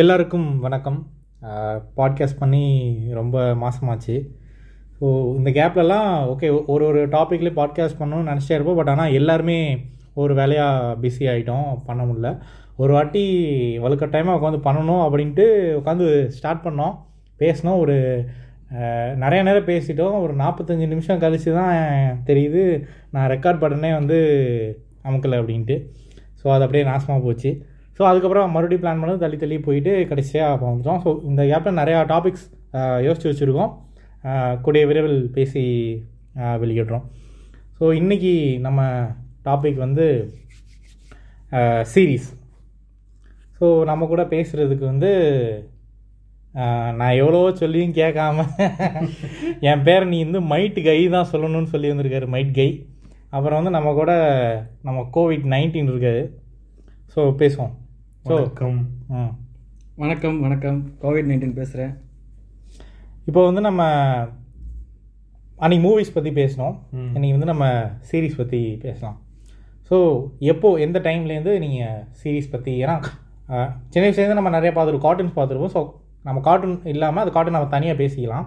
எல்லாருக்கும் வணக்கம். பாட்காஸ்ட் பண்ணி ரொம்ப மாசமாச்சு. ஸோ இந்த கேப்லலாம் ஓகே ஒரு ஒரு டாப்பிக்லேயே பாட்காஸ்ட் பண்ணணும்னு நினச்சிட்டே இருப்போம். பட் ஆனால் எல்லாருமே ஒரு வேலையாக பிஸி ஆகிட்டோம் பண்ண முடில ஒரு வாட்டி வலுக்கட்டாயமாக உட்காந்து பண்ணணும் அப்படின்ட்டு உட்காந்து ஸ்டார்ட் பண்ணோம். பேசினோம். ஒரு நிறைய நேரம் பேசிட்டோம். ஒரு நாற்பத்தஞ்சு நிமிஷம் கழித்து தான் தெரியுது நான் ரெக்கார்ட் பட்டனே வந்து அமுக்கலை அப்படின்ட்டு. ஸோ அது அப்படியே நாசமாக போச்சு. ஸோ அதுக்கப்புறம் மறுபடியும் பிளான் பண்ணது தள்ளி தள்ளி போயிட்டு கடைசியாக வந்துட்டோம். ஸோ இந்த கேப்பில் நிறையா டாபிக்ஸ் யோசித்து வச்சுருக்கோம். கூடிய விரைவில் பேசி வெளியிடுறோம். ஸோ இன்றைக்கி நம்ம டாபிக் வந்து சீரீஸ் ஸோ நம்ம கூட பேசுகிறதுக்கு வந்து நான் எவ்வளவோ சொல்லியும் கேட்காம என் பேர் நீ வந்து மைட் கை தான் சொல்லணும்னு சொல்லி வந்திருக்காரு மைட் கை அப்புறம் வந்து நம்ம கூட நம்ம கோவிட் நைன்டீன் இருக்காது ஸோ பேசுவோம். வணக்கம். வணக்கம் வணக்கம். கோவிட் நைன்டீன் பேசுகிறேன் இப்போ வந்து நம்ம அன்னைக்கு மூவிஸ் பற்றி பேசினோம். ம். இன்னைக்கு வந்து நம்ம சீரிஸ் பற்றி பேசலாம். ஸோ எப்போ எந்த டைம்லேருந்து நீங்கள் சீரிஸ் பற்றி ஏன்னா சின்ன வயசுலேருந்து நம்ம நிறைய பார்த்துருக்கோம் கார்ட்டூன்ஸ் பார்த்துருப்போம் ஸோ நம்ம கார்ட்டூன் இல்லாமல் அது கார்ட்டூன் நம்ம தனியாக பேசிக்கலாம்.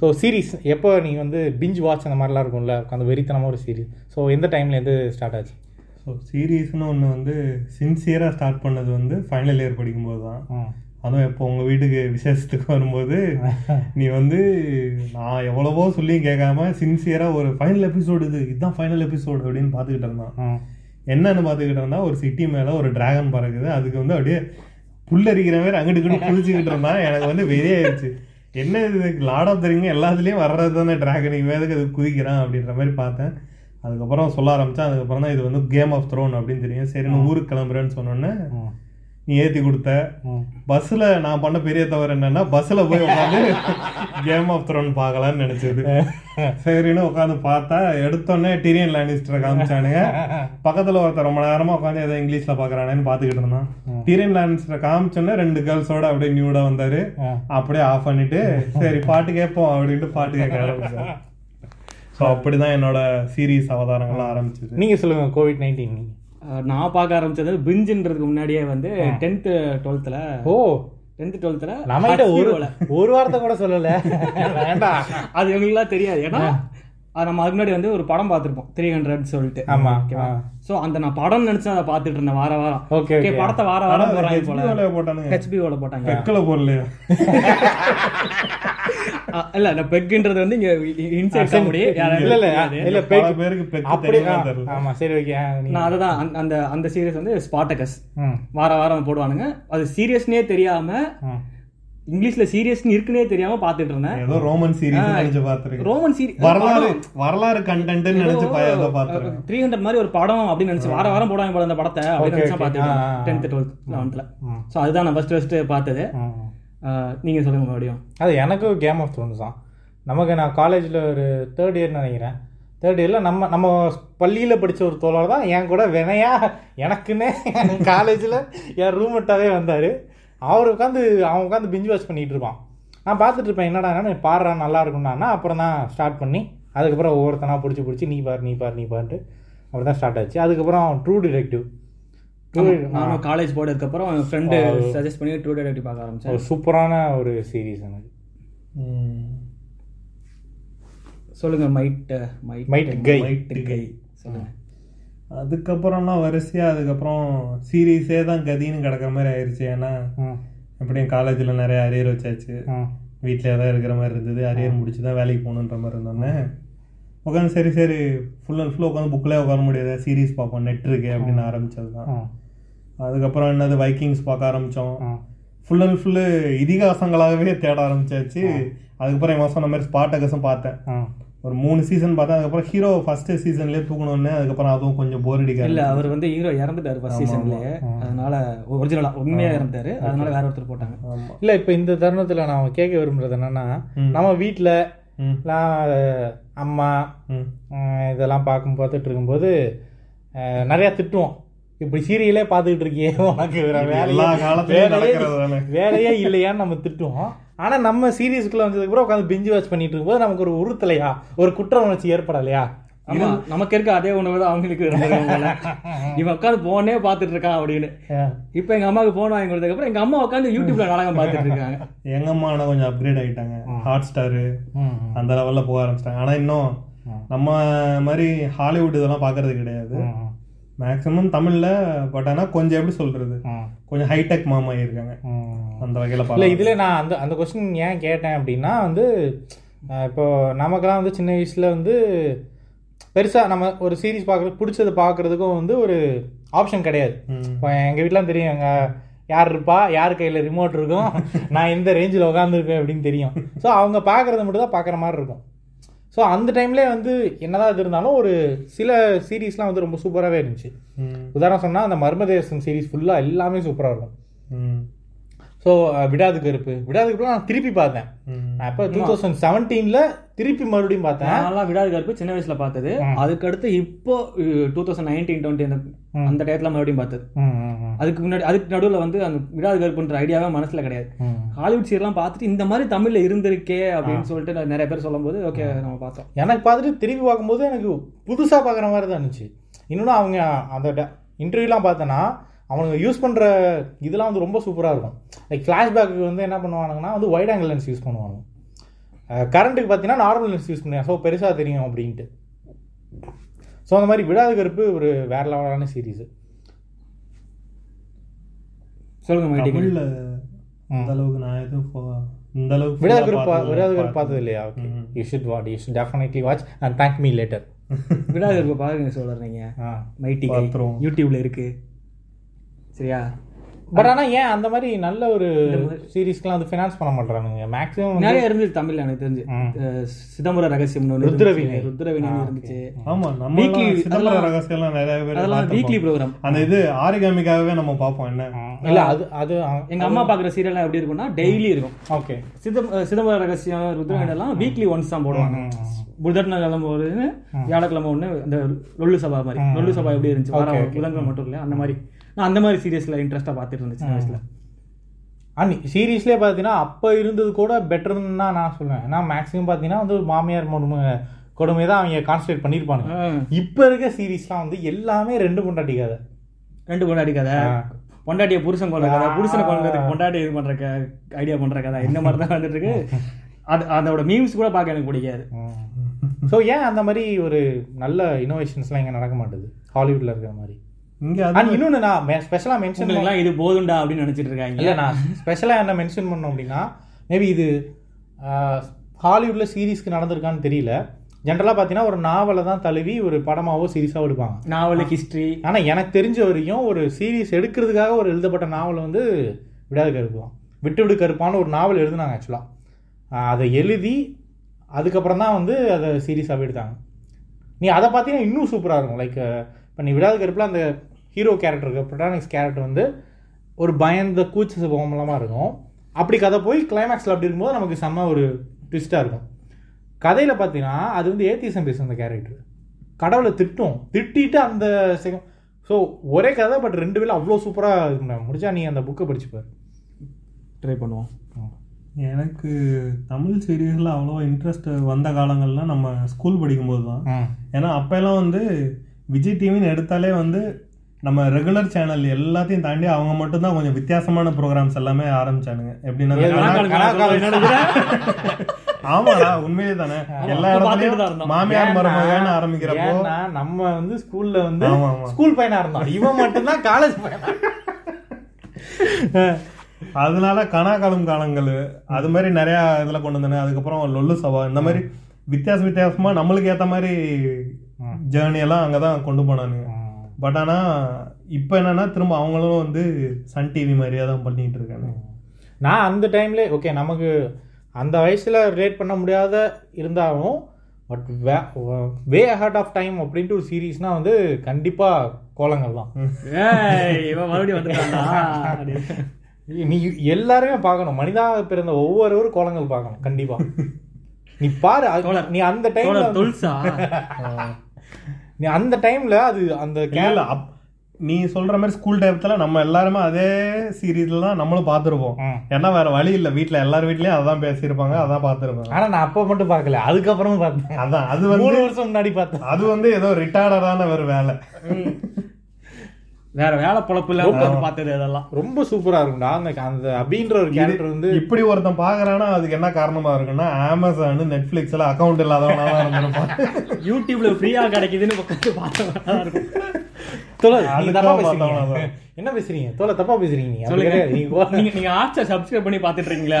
ஸோ சீரிஸ் எப்போ நீங்கள் வந்து பிஞ்ச் வாட்ச் அந்த மாதிரிலாம் இருக்கும்ல அந்த வெறித்தனமாக ஒரு சீரிஸ் ஸோ எந்த டைம்லேருந்து ஸ்டார்ட் ஆச்சு? ஸோ சீரியஸ்னு ஒன்று வந்து சின்சியராக ஸ்டார்ட் பண்ணது வந்து ஃபைனல் இயர் படிக்கும்போது தான் அதுவும் இப்போ உங்கள் வீட்டுக்கு விசேஷத்துக்கு வரும்போது நீ வந்து நான் எவ்வளவோ சொல்லியும் கேட்காம சின்சியராக ஒரு ஃபைனல் எபிசோடு இது இதுதான் ஃபைனல் எபிசோடு அப்படின்னு பார்த்துக்கிட்டு இருந்தான். என்னன்னு பார்த்துக்கிட்டு இருந்தா ஒரு சிட்டி மேலே ஒரு டிராகன் பறக்குது. அதுக்கு வந்து அப்படியே புல்லரிக்கிற மாதிரி அங்கிட்டு இங்கிட்டு குளிச்சுக்கிட்டு இருந்தான். எனக்கு வந்து வெறியாயிருச்சு என்ன இது? லார்ட் ஆஃப் தரிங்க எல்லாத்துலேயும் வர்றது தானே டிராகன் இவன் எதுக்கு அது குதிக்கிறான் அப்படின்ற மாதிரி பார்த்தேன். அதுக்கப்புறம் சொல்ல ஆரம்பிச்சேன் அதுக்கப்புறம் தான் இது வந்து கேம் ஆஃப் த்ரோன் அப்படின்னு தெரியும். சரி நான் ஊருக்கு கிளம்புறேன்னு சொன்னோன்னே நீ ஏற்றி கொடுத்த. பஸ்ஸில் நான் பண்ண பெரிய தவறு என்னன்னா பஸ்ஸில் போய் உட்காந்து கேம் ஆஃப் த்ரோன் பார்க்கலான்னு நினச்சது. சரின்னு உட்காந்து பார்த்தா எடுத்தோடனே டிரியன் லேனிஸ்டரை காமிச்சானுங்க. பக்கத்தில் ஒருத்தர் ரொம்ப நேரமாக உட்காந்து ஏதோ இங்கிலீஷில் பார்க்குறானேன்னு பார்த்துக்கிட்டு இருந்தான். டிரியன் லேனிஸ்டரை காமிச்சோன்னே ரெண்டு கேர்ள்ஸோட அப்படியே நியூடாக வந்தார். அப்படியே ஆஃப் பண்ணிட்டு சரி பாட்டு கேட்போம் அப்படின்ட்டு பாட்டு கேட்க ஆரம்பிச்சார். ஸோ அப்படிதான் என்னோட சீரீஸ் அவதாரங்கள்லாம் ஆரம்பிச்சது. நீங்கள் சொல்லுங்கள் கோவிட் நைன்டீன் நீங்கள் நான் பார்க்க ஆரம்பிச்சது பிஞ்சுன்றதுக்கு முன்னாடியே வந்து டென்த்து டுவெல்த்தில் ஓ. டென்த்து டுவெல்த்தில் நம்ம கிட்ட ஒரு ஒரு வார்த்தை கூட சொல்லல. வேண்டாம். அது இவங்களுக்குலாம் தெரியாது. ஏன்னா நம்ம அதுக்கு முன்னாடி வந்து ஒரு படம் பார்த்துருப்போம். த்ரீ ஹண்ட்ரட் சொல்லிட்டு. ஆமா, ஓகேவா. ஸோ அந்த நான் படம் நினைச்சு அதை பார்த்துட்டு இருந்தேன் வார வாரம். Okay. படத்தை வார வாரம் போடுறாங்க போல. ஹெச்பிஓல போட்டானுங்க. ஹெச்பிஓல போட்டாங்க. பெக்கில் போடலையா இல்ல இந்த பெக்குன்றது வந்து இங்க இன்சைட் காமெடி இல்ல இல்ல பேக் பேருக்கு பெக்கு அப்படி தெரியுமா ஆ, தெரியல. ஆமா சரி ஓகே நான் அதுதான் அந்த- அந்த சீரியஸ் வந்து ஸ்பாட்டகஸ் வார வாரம் போடுவானுங்க. அது சீரியஸ்னே தெரியாம இங்கிலீஷ்ல சீரியஸ்னு இருக்குனே தெரியாம பாத்துட்டு இருந்தேன். ஏதோ ரோமன் சீரிஸ் நினைச்சு பாத்துருக்கேன் ரோமன் சீரி வரலாறு வரலாறு கண்டென்ட் நினைச்சு பா- ஏதோ பாத்துருக்கேன் த்ரீ ஹண்ட்ரட் மாதிரி ஒரு படம் அப்படின்னு நினைச்சு வார வாரம் போடுவாங்க போல அந்த படத்தை அப்படின்னு Okay, நினைச்சா okay. பாத்துட்டு ஆ, ஆ, ஆ. டென்த் டுவெல்த் லெவன்த்ல ம். ஸோ அதுதான் நான் ஃபர்ஸ்ட் ஃபர்ஸ்ட் பார்த்தது. நீங்க சொல்லுங்க மறுபடியும். அது எனக்கும் கேம் ஆஃப் த்ரோன்ஸ் தான். நமக்கு நான் காலேஜில் ஒரு தேர்ட் இயர் நினைக்கிறேன். தேர்ட் இயரில் நம்ம நம்ம பள்ளியில் படித்த ஒரு தோழர் தான் என் கூட வினையா எனக்குன்னே காலேஜில் என் ரூம்மேட்டாகவே வந்தார். அவர் உட்காந்து அவன் உட்காந்து பிஞ்சு வாட்ச் பண்ணிகிட்டு இருப்பான். நான் பார்த்துட்டு இருப்பேன் என்னடா என்ன பாடுறா நல்லா இருக்கும்னா அப்புறம் தான் ஸ்டார்ட் பண்ணி அதுக்கப்புறம் ஒவ்வொருத்தனா பிடிச்சி பிடிச்சி நீ பாரு நீ பாரு நீ பாருன்ட்டு அப்படி தான் ஸ்டார்ட் ஆச்சு. அதுக்கப்புறம் ட்ரூ டிடெக்டிவ் ட்ரூ நானும் காலேஜ் போனதுக்கு அப்புறம் என் ஃப்ரெண்டு சஜஸ்ட் பண்ணி ட்ரூ டெடக்டிவ் பார்க்க ஆரம்பிச்சேன் ஒரு சூப்பரான ஒரு சீரீஸ் எனக்கு சொல்லுங்க Might Might Might Guy. Might Guy சொல்லுங்க. அதுக்கப்புறம்லாம் வரிசையா அதுக்கப்புறம் சீரீஸே தான் கதின்னு கிடக்கிற மாதிரி ஆயிருச்சு. ஏன்னா எப்படியும் காலேஜில் நிறைய அரியர் வச்சாச்சு. வீட்டிலே தான் இருக்கிற மாதிரி இருந்தது. அரியர் முடிச்சு தான் வேலைக்கு போகணுன்ற மாதிரி இருந்தோன்னே உட்காந்து சரி சரி ஃபுல் அண்ட் ஃபுல் உட்காந்து புக்கில் உட்கார முடியாது. சீரீஸ் பார்ப்போம் நெட் இருக்கு அப்படின்னு ஆரம்பிச்சது தான் அதுக்கப்புறம் என்னது வைக்கிங்ஸ் பார்க்க ஆரம்பித்தோம் ஃபுல் அண்ட் ஃபுல்லு இதிகாசங்களாகவே தேட ஆரம்பிச்சாச்சு. அதுக்கப்புறம் என் சொன்ன மாதிரி ஸ்பாட்டகஸும் பார்த்தேன். ஒரு மூணு சீசன் பார்த்தேன் அதுக்கப்புறம் ஹீரோ ஃபர்ஸ்ட் சீசன்லேயே தூக்கணும்னு அதுக்கப்புறம் அதுவும் கொஞ்சம் போர் அடிக்க இல்ல அவர் வந்து ஹீரோ இறந்துட்டாரு ஃபர்ஸ்ட் சீசன்லயே அதனால ஒரிஜினலா உண்மையா இறந்தாரு அதனால வேற ஒருத்தர் போட்டாங்க. இல்லை இப்போ இந்த தருணத்தில் நான் கேட்க விரும்புறது என்னன்னா நம்ம வீட்டில் ம். அம்மா இதெல்லாம் பார்க்கும் பார்த்துட்டு இருக்கும்போது நிறையா திட்டுவோம். இப்படி சீரியலே பார்த்துக்கிட்டு இருக்கியே உனக்கு வேற வேலையே வேலையே நடக்கிறது தானே. வேலையே இல்லையான்னு நம்ம திட்டுவோம். ஆனா நம்ம சீரியஸ்க்குள்ள வந்ததுக்கு அப்புறம் உட்காந்து பிஞ்சு வாட்ச் பண்ணிட்டு இருக்கும்போது நமக்கு ஒரு உறுத்தலையா ஒரு குற்ற உணர்ச்சி ஏற்படலையா ஆமா. நமக்கு இருக்க அதே உணவு தான் அவங்களுக்கு இவன் உட்காந்து போனே பார்த்துட்டு இருக்கான் அப்படின்னு. இப்போ எங்க அம்மாவுக்கு போன் வாங்கி கொடுத்ததுக்கு அப்புறம் எங்க அம்மா உட்காந்து யூடியூப்ல நாடகம் பார்த்துட்டு இருக்காங்க. எங்க அம்மா ஆனா கொஞ்சம் அப்கிரேட் ஆயிட்டாங்க. ஹாட் ஸ்டாரு அந்த லெவல்ல போக ஆரம்பிச்சிட்டாங்க. ஆனா இன்னும் நம்ம மாதிரி ஹாலிவுட் இதெல்லாம் பாக்குறது கிடையாது. மேக்ஸிமம் தமிழ்ல பட் ஆனா கொஞ்சம் எப்படி சொல்றது? ம், கொஞ்சம் ஹைடெக் மாமா இருக்காங்க. அந்த வகையில இல்லை பார்க்கலாம். இதில் நான் அந்த அந்த கொஸ்டின் ஏன் கேட்டேன் அப்படின்னா வந்து அஹ், இப்போ நமக்கெல்லாம் வந்து சின்ன வயசில் வந்து பெருசாக நம்ம ஒரு சீரிஸ் பார்க்குறது பிடிச்சது பார்க்குறதுக்கும் வந்து ஒரு ஆப்ஷன் கிடையாது. இப்போ எங்கள் வீட்டிலாம் தெரியும் எங்கள் யார் இருப்பா யார் கையில் ரிமோட் இருக்கும் நான் எந்த ரேஞ்சில் உட்காந்துருப்பேன் அப்படின்னு தெரியும். ஸோ அவங்க பார்க்குறது மட்டும் தான் பார்க்குற மாதிரி இருக்கும். ஸோ அந்த டைம்லேயே வந்து என்னதான் இது இருந்தாலும் ஒரு சில சீரீஸ்லாம் வந்து ரொம்ப சூப்பராகவே இருந்துச்சு. உதாரணம் சொன்னால் அந்த மர்மதேசம் சீரிஸ் ஃபுல்லாக எல்லாமே சூப்பராக இருக்கும். ஸோ விடாது கருப்பு. விடாது கருப்பு நான் திருப்பி பார்த்தேன். நான் இப்போ டூ தௌசண்ட் செவன்டீனில் திருப்பி மறுபடியும் பார்த்தேன். நான்லாம் விடாது கருப்பு சின்ன வயசுல பார்த்தது. அதுக்கடுத்து இப்போ டூ தௌசண்ட் நைன்டீன் டுவெண்ட்டி அந்த அந்த டயத்துல மறுபடியும் பார்த்தது. அதுக்கு முன்னாடி அதுக்கு நடுவில் வந்து அந்த விடாது கருப்புன்ற ஐடியாவே மனசுல கிடையாது. ஹாலிவுட் சீரெல்லாம் பார்த்துட்டு இந்த மாதிரி தமிழ்ல இருந்திருக்கே அப்படின்னு சொல்லிட்டு நான் நிறைய பேர் சொல்லும்போது ஓகே நம்ம பார்த்தோம். எனக்கு பார்த்துட்டு திருப்பி பார்க்கும்போது எனக்கு புதுசாக பார்க்குற மாதிரி தான் இருந்துச்சு. இன்னொன்று அவங்க அந்த இன்டர்வியூலாம் பார்த்தேன்னா அவங்க யூஸ் பண்ணுற இதெல்லாம் வந்து ரொம்ப சூப்பராக இருக்கும். லைக் ஃப்ளாஷ்பேக்கு வந்து என்ன பண்ணுவானுங்கன்னா வந்து வைட் ஆங்கிள் லென்ஸ் யூஸ் பண்ணுவாங்க கரண்ட்டுக்கு பார்த்தீங்கன்னா நார்மல் லென்ஸ் யூஸ் பண்ணுவாங்க ஸோ பெருசாக தெரியும் அப்படின்ட்டு. ஸோ அந்த மாதிரி விடாத கருப்பு ஒரு வேற லெவலான சீரீஸ் சொல்லுங்க மைட்டி தமிழ்ல இந்த அளவுக்கு நான் எதுவும் போ- இந்த அளவுக்கு விடாத கருப்பு விடாத. கருப்பு பார்த்தது இல்லையா okay you should what you should definitely watch and thank me later Vidathu Karuppu பாருங்க சொல்றீங்க ஆ. மைட்டி. யூடியூப்ல இருக்கு. சரியா? பட் ஆனால் ஏன் அந்த மாதிரி நல்ல ஒரு சீரீஸ்க்குலாம் வந்து ஃபினான்ஸ் பண்ண மாட்டானுங்க மேக்ஸிமம் நிறைய இருந்துச்சு தமிழ்ல எனக்கு தெரிஞ்சு. சிதம்பர ரகசியம்னு ருத்ரவீணை. இருந்துச்சு. ருத்ரவீணை இருந்துச்சு. ஆமா நம்ம Weekly- சிதம்பர அதெல்லாம் ரகசியம் எல்லாம் நிறைய பேர் அதெல்லாம். வீக்லி ப்ரோக்ராம் அந்த இது ஆரிகாமிக்காகவே நம்ம பார்ப்போம் என்ன? இல்லை அது அது எங்க அம்மா பாக்குற சீரியல் எப்படி இருக்கும்னா டெய்லி இருக்கும். ஓகே. சிதம் சிதம்பர ரகசியம் ருத்ரவீணை எல்லாம் வீக்லி ஒன்ஸ் தான் போடுவாங்க. புதன்கிழமை ஒரு வியாழக்கிழமை ஒன்று அந்த லொல்லு சபா மாதிரி. லொல்லு சபா எப்படி இருந்துச்சு? புதன்கிழமை மட்டும் இல்லை அந்த மாதிரி. நான் அந்த மாதிரி சீரியஸ்ல இன்ட்ரெஸ்டா பார்த்துட்டு இருந்தேன் சின்ன வயசுல. அண்ட் சீரீஸ்லேயே பார்த்தீங்கன்னா அப்போ இருந்தது கூட பெட்டர்னு தான் நான் சொல்லுவேன். ஏன்னா மேக்ஸிமம் பார்த்தீங்கன்னா வந்து மாமியார் கொடுமை கொடுமை தான் அவங்க கான்சன்ட்ரேட் பண்ணியிருப்பானுங்க ஆ. இப்போ இருக்க சீரீஸ்லாம் வந்து எல்லாமே ரெண்டு பொண்டாட்டி கதை. ரெண்டு பொண்டாட்டி கதை? பொண்டாட்டிய புருஷன் கொண்ட கதை புருஷனை கொண்டதுக்கு பொண்டாட்டி இது பண்ற ஐடியா பண்ற கதை இந்த மாதிரி தான் வந்துட்டு இருக்கு. அது அதோட மீம்ஸ் கூட பார்க்க எனக்கு பிடிக்காது. ஸோ ஏன் அந்த மாதிரி ஒரு நல்ல இன்னோவேஷன்ஸ்லாம் இங்கே நடக்க மாட்டுது? ஹாலிவுட்ல இருக்கிற மாதிரி. இங்க அது இன்னொன்று நான் ஸ்பெஷலாக மென்ஷன் உங்களுக்குலாம் இது போதுண்டா அப்படின்னு நினைச்சிட்டு இருக்காங்க. இல்லை நான் ஸ்பெஷலாக என்ன மென்ஷன் பண்ணோம் அப்படின்னா மேபி இது ஹாலிவுட்ல சீரீஸ்க்கு நடந்திருக்கான்னு தெரியல. ஜென்ரலாக பார்த்தீங்கன்னா ஒரு நாவலை தான் தழுவி ஒரு படமாவோ சீரீஸாவோ எடுப்பாங்க. நாவல் ஹிஸ்டரி ஆனால் எனக்கு தெரிஞ்ச வரைக்கும் ஒரு சீரீஸ் எடுக்கிறதுக்காக ஒரு எழுதப்பட்ட நாவல் வந்து விடாத கருப்பு. தான் விட்டு விடு கருப்பான ஒரு நாவல் எழுதுனாங்க ஆக்சுவலாக அதை எழுதி அதுக்கப்புறம் தான் வந்து அதை சீரீஸாகவே எடுத்தாங்க. நீ அதை பார்த்தீங்கன்னா இன்னும் சூப்பராக இருக்கும். லைக் இப்போ நீ விடாத கருப்பில் அந்த ஹீரோ கேரக்டருக்கு ப்ரொட்டானிக்ஸ் கேரக்டர் வந்து ஒரு பயந்த கூச்ச சுபகமலமாக இருக்கும். அப்படி கதை போய் கிளைமேக்ஸில் அப்படி இருக்கும்போது நமக்கு செம்ம ஒரு ட்விஸ்ட்டாக இருக்கும். கதையில் பார்த்தீங்கன்னா அது வந்து ஏத்திசம் பேசும் அந்த கேரக்டர் கடவுளை திட்டும் திட்டிட்டு அந்த செகண்ட் ஸோ ஒரே கதை பட் ரெண்டு பேரும் அவ்வளோ சூப்பராக இருக்கும் முடிச்சா நீ அந்த புக்கை படிச்சுப்பார் ட்ரை பண்ணுவோம். எனக்கு தமிழ் சீரியஸ்ல அவ்வளோ இன்ட்ரெஸ்ட் வந்த காலங்கள்லாம் நம்ம ஸ்கூல் படிக்கும்போது தான் ஏன்னா அப்பெல்லாம் வந்து விஜய் டிவின்னு எடுத்தாலே வந்து நம்ம ரெகுலர் சேனல் எல்லாத்தையும் தாண்டி அவங்க மட்டும் தான் கொஞ்சம் வித்தியாசமான ப்ரோக்ராம்ஸ் எல்லாமே ஆரம்பிச்சானுங்க. எப்படின்னா ஆமாடா உண்மையே தானே. எல்லா தான் இடத்துலயும். மாமியார் மருமகன்னு ஆரம்பிக்கிறப்போ நம்ம வந்து ஸ்கூல்ல வந்து. ஸ்கூல் பையனா இருந்தோம். இவன் மட்டும்தான் காலேஜ் பையனா. அதனால கனாகாலம் காலங்கள் அது மாதிரி நிறைய இதுல கொண்டு வந்தானே. அதுக்கப்புறம் லொல்லு சபா இந்த மாதிரி வித்தியாச வித்தியாசமா நம்மளுக்கு ஏத்த மாதிரி ஜேர்னி எல்லாம் அங்கதான் கொண்டு போனானுங்க. பட் ஆனா இப்போ என்னன்னா திரும்ப அவங்களும் வந்து சன் டிவி மாதிரியே தான் பண்ணிட்டு இருக்காங்க. நான் அந்த டைம்ல ஓகே நமக்கு அந்த வயசுல ரிலேட் பண்ண முடியாத இருந்தாலும் but way ahead of time அப்படின்ட்டு ஒரு சீரீஸ்னா வந்து கண்டிப்பா கோலங்கள் தான். ஏய் இவன் மறுபடியும் வந்துட்டான்டா. நீ எல்லாருமே பார்க்கணும். மனிதாக பிறந்த ஒவ்வொருவரும் கோலங்கள் பார்க்கணும் கண்டிப்பா. நீ பாரு நீ அந்த டைம்ல நீ அந்த டைம்ல அது அந்த இல்ல, அப்- நீ சொல்ற மாதிரி ஸ்கூல் டைத்துல நம்ம எல்லாருமே அதே சீரீஸ்ல தான் நம்மளும் பார்த்துருப்போம். ஏன்னா வேற வழி இல்ல. வீட்ல எல்லார் வீட்லயும் அதான் பேசியிருப்பாங்க அதான் பார்த்துருப்பாங்க. ஆனா நான் அப்போ மட்டும் பார்க்கல. அதுக்கப்புறமும் பார்த்தேன். அதான் அது வந்து மூணு வருஷம் முன்னாடி பார்த்தேன். அது வந்து ஏதோ ரிட்டையர்டான ஒரு வேலை. வேற வேலை பொழப்பு இல்ல பார்த்தது அதெல்லாம் ரொம்ப சூப்பரா இருக்கும்டா அந்த அந்த அபின்ற ஒரு கேரக்டர் வந்து இப்படி ஒருத்தன் பாக்குறான்னா அதுக்கு என்ன காரணமா இருக்குன்னா அமேசான் நெட்ஃபிளிக்ஸ்ல அக்கவுண்ட் இல்லாதவனா இருந்திருப்பான் யூடியூப்ல ஃப்ரீயா கிடைக்குதுன்னு உட்காந்து பார்த்தா இருக்கும். தோல நீங்க தப்பா அதுக்காக பேசுறீங்க. பார்த்தவனா என்ன பேசுறீங்க? தோல தப்பா பேசுறீங்க நீங்க. நீங்க நீங்க நீங்க ஹாட்ஸ்டார் சப்ஸ்கிரைப் பண்ணி பாத்துட்டு இருக்கீங்களா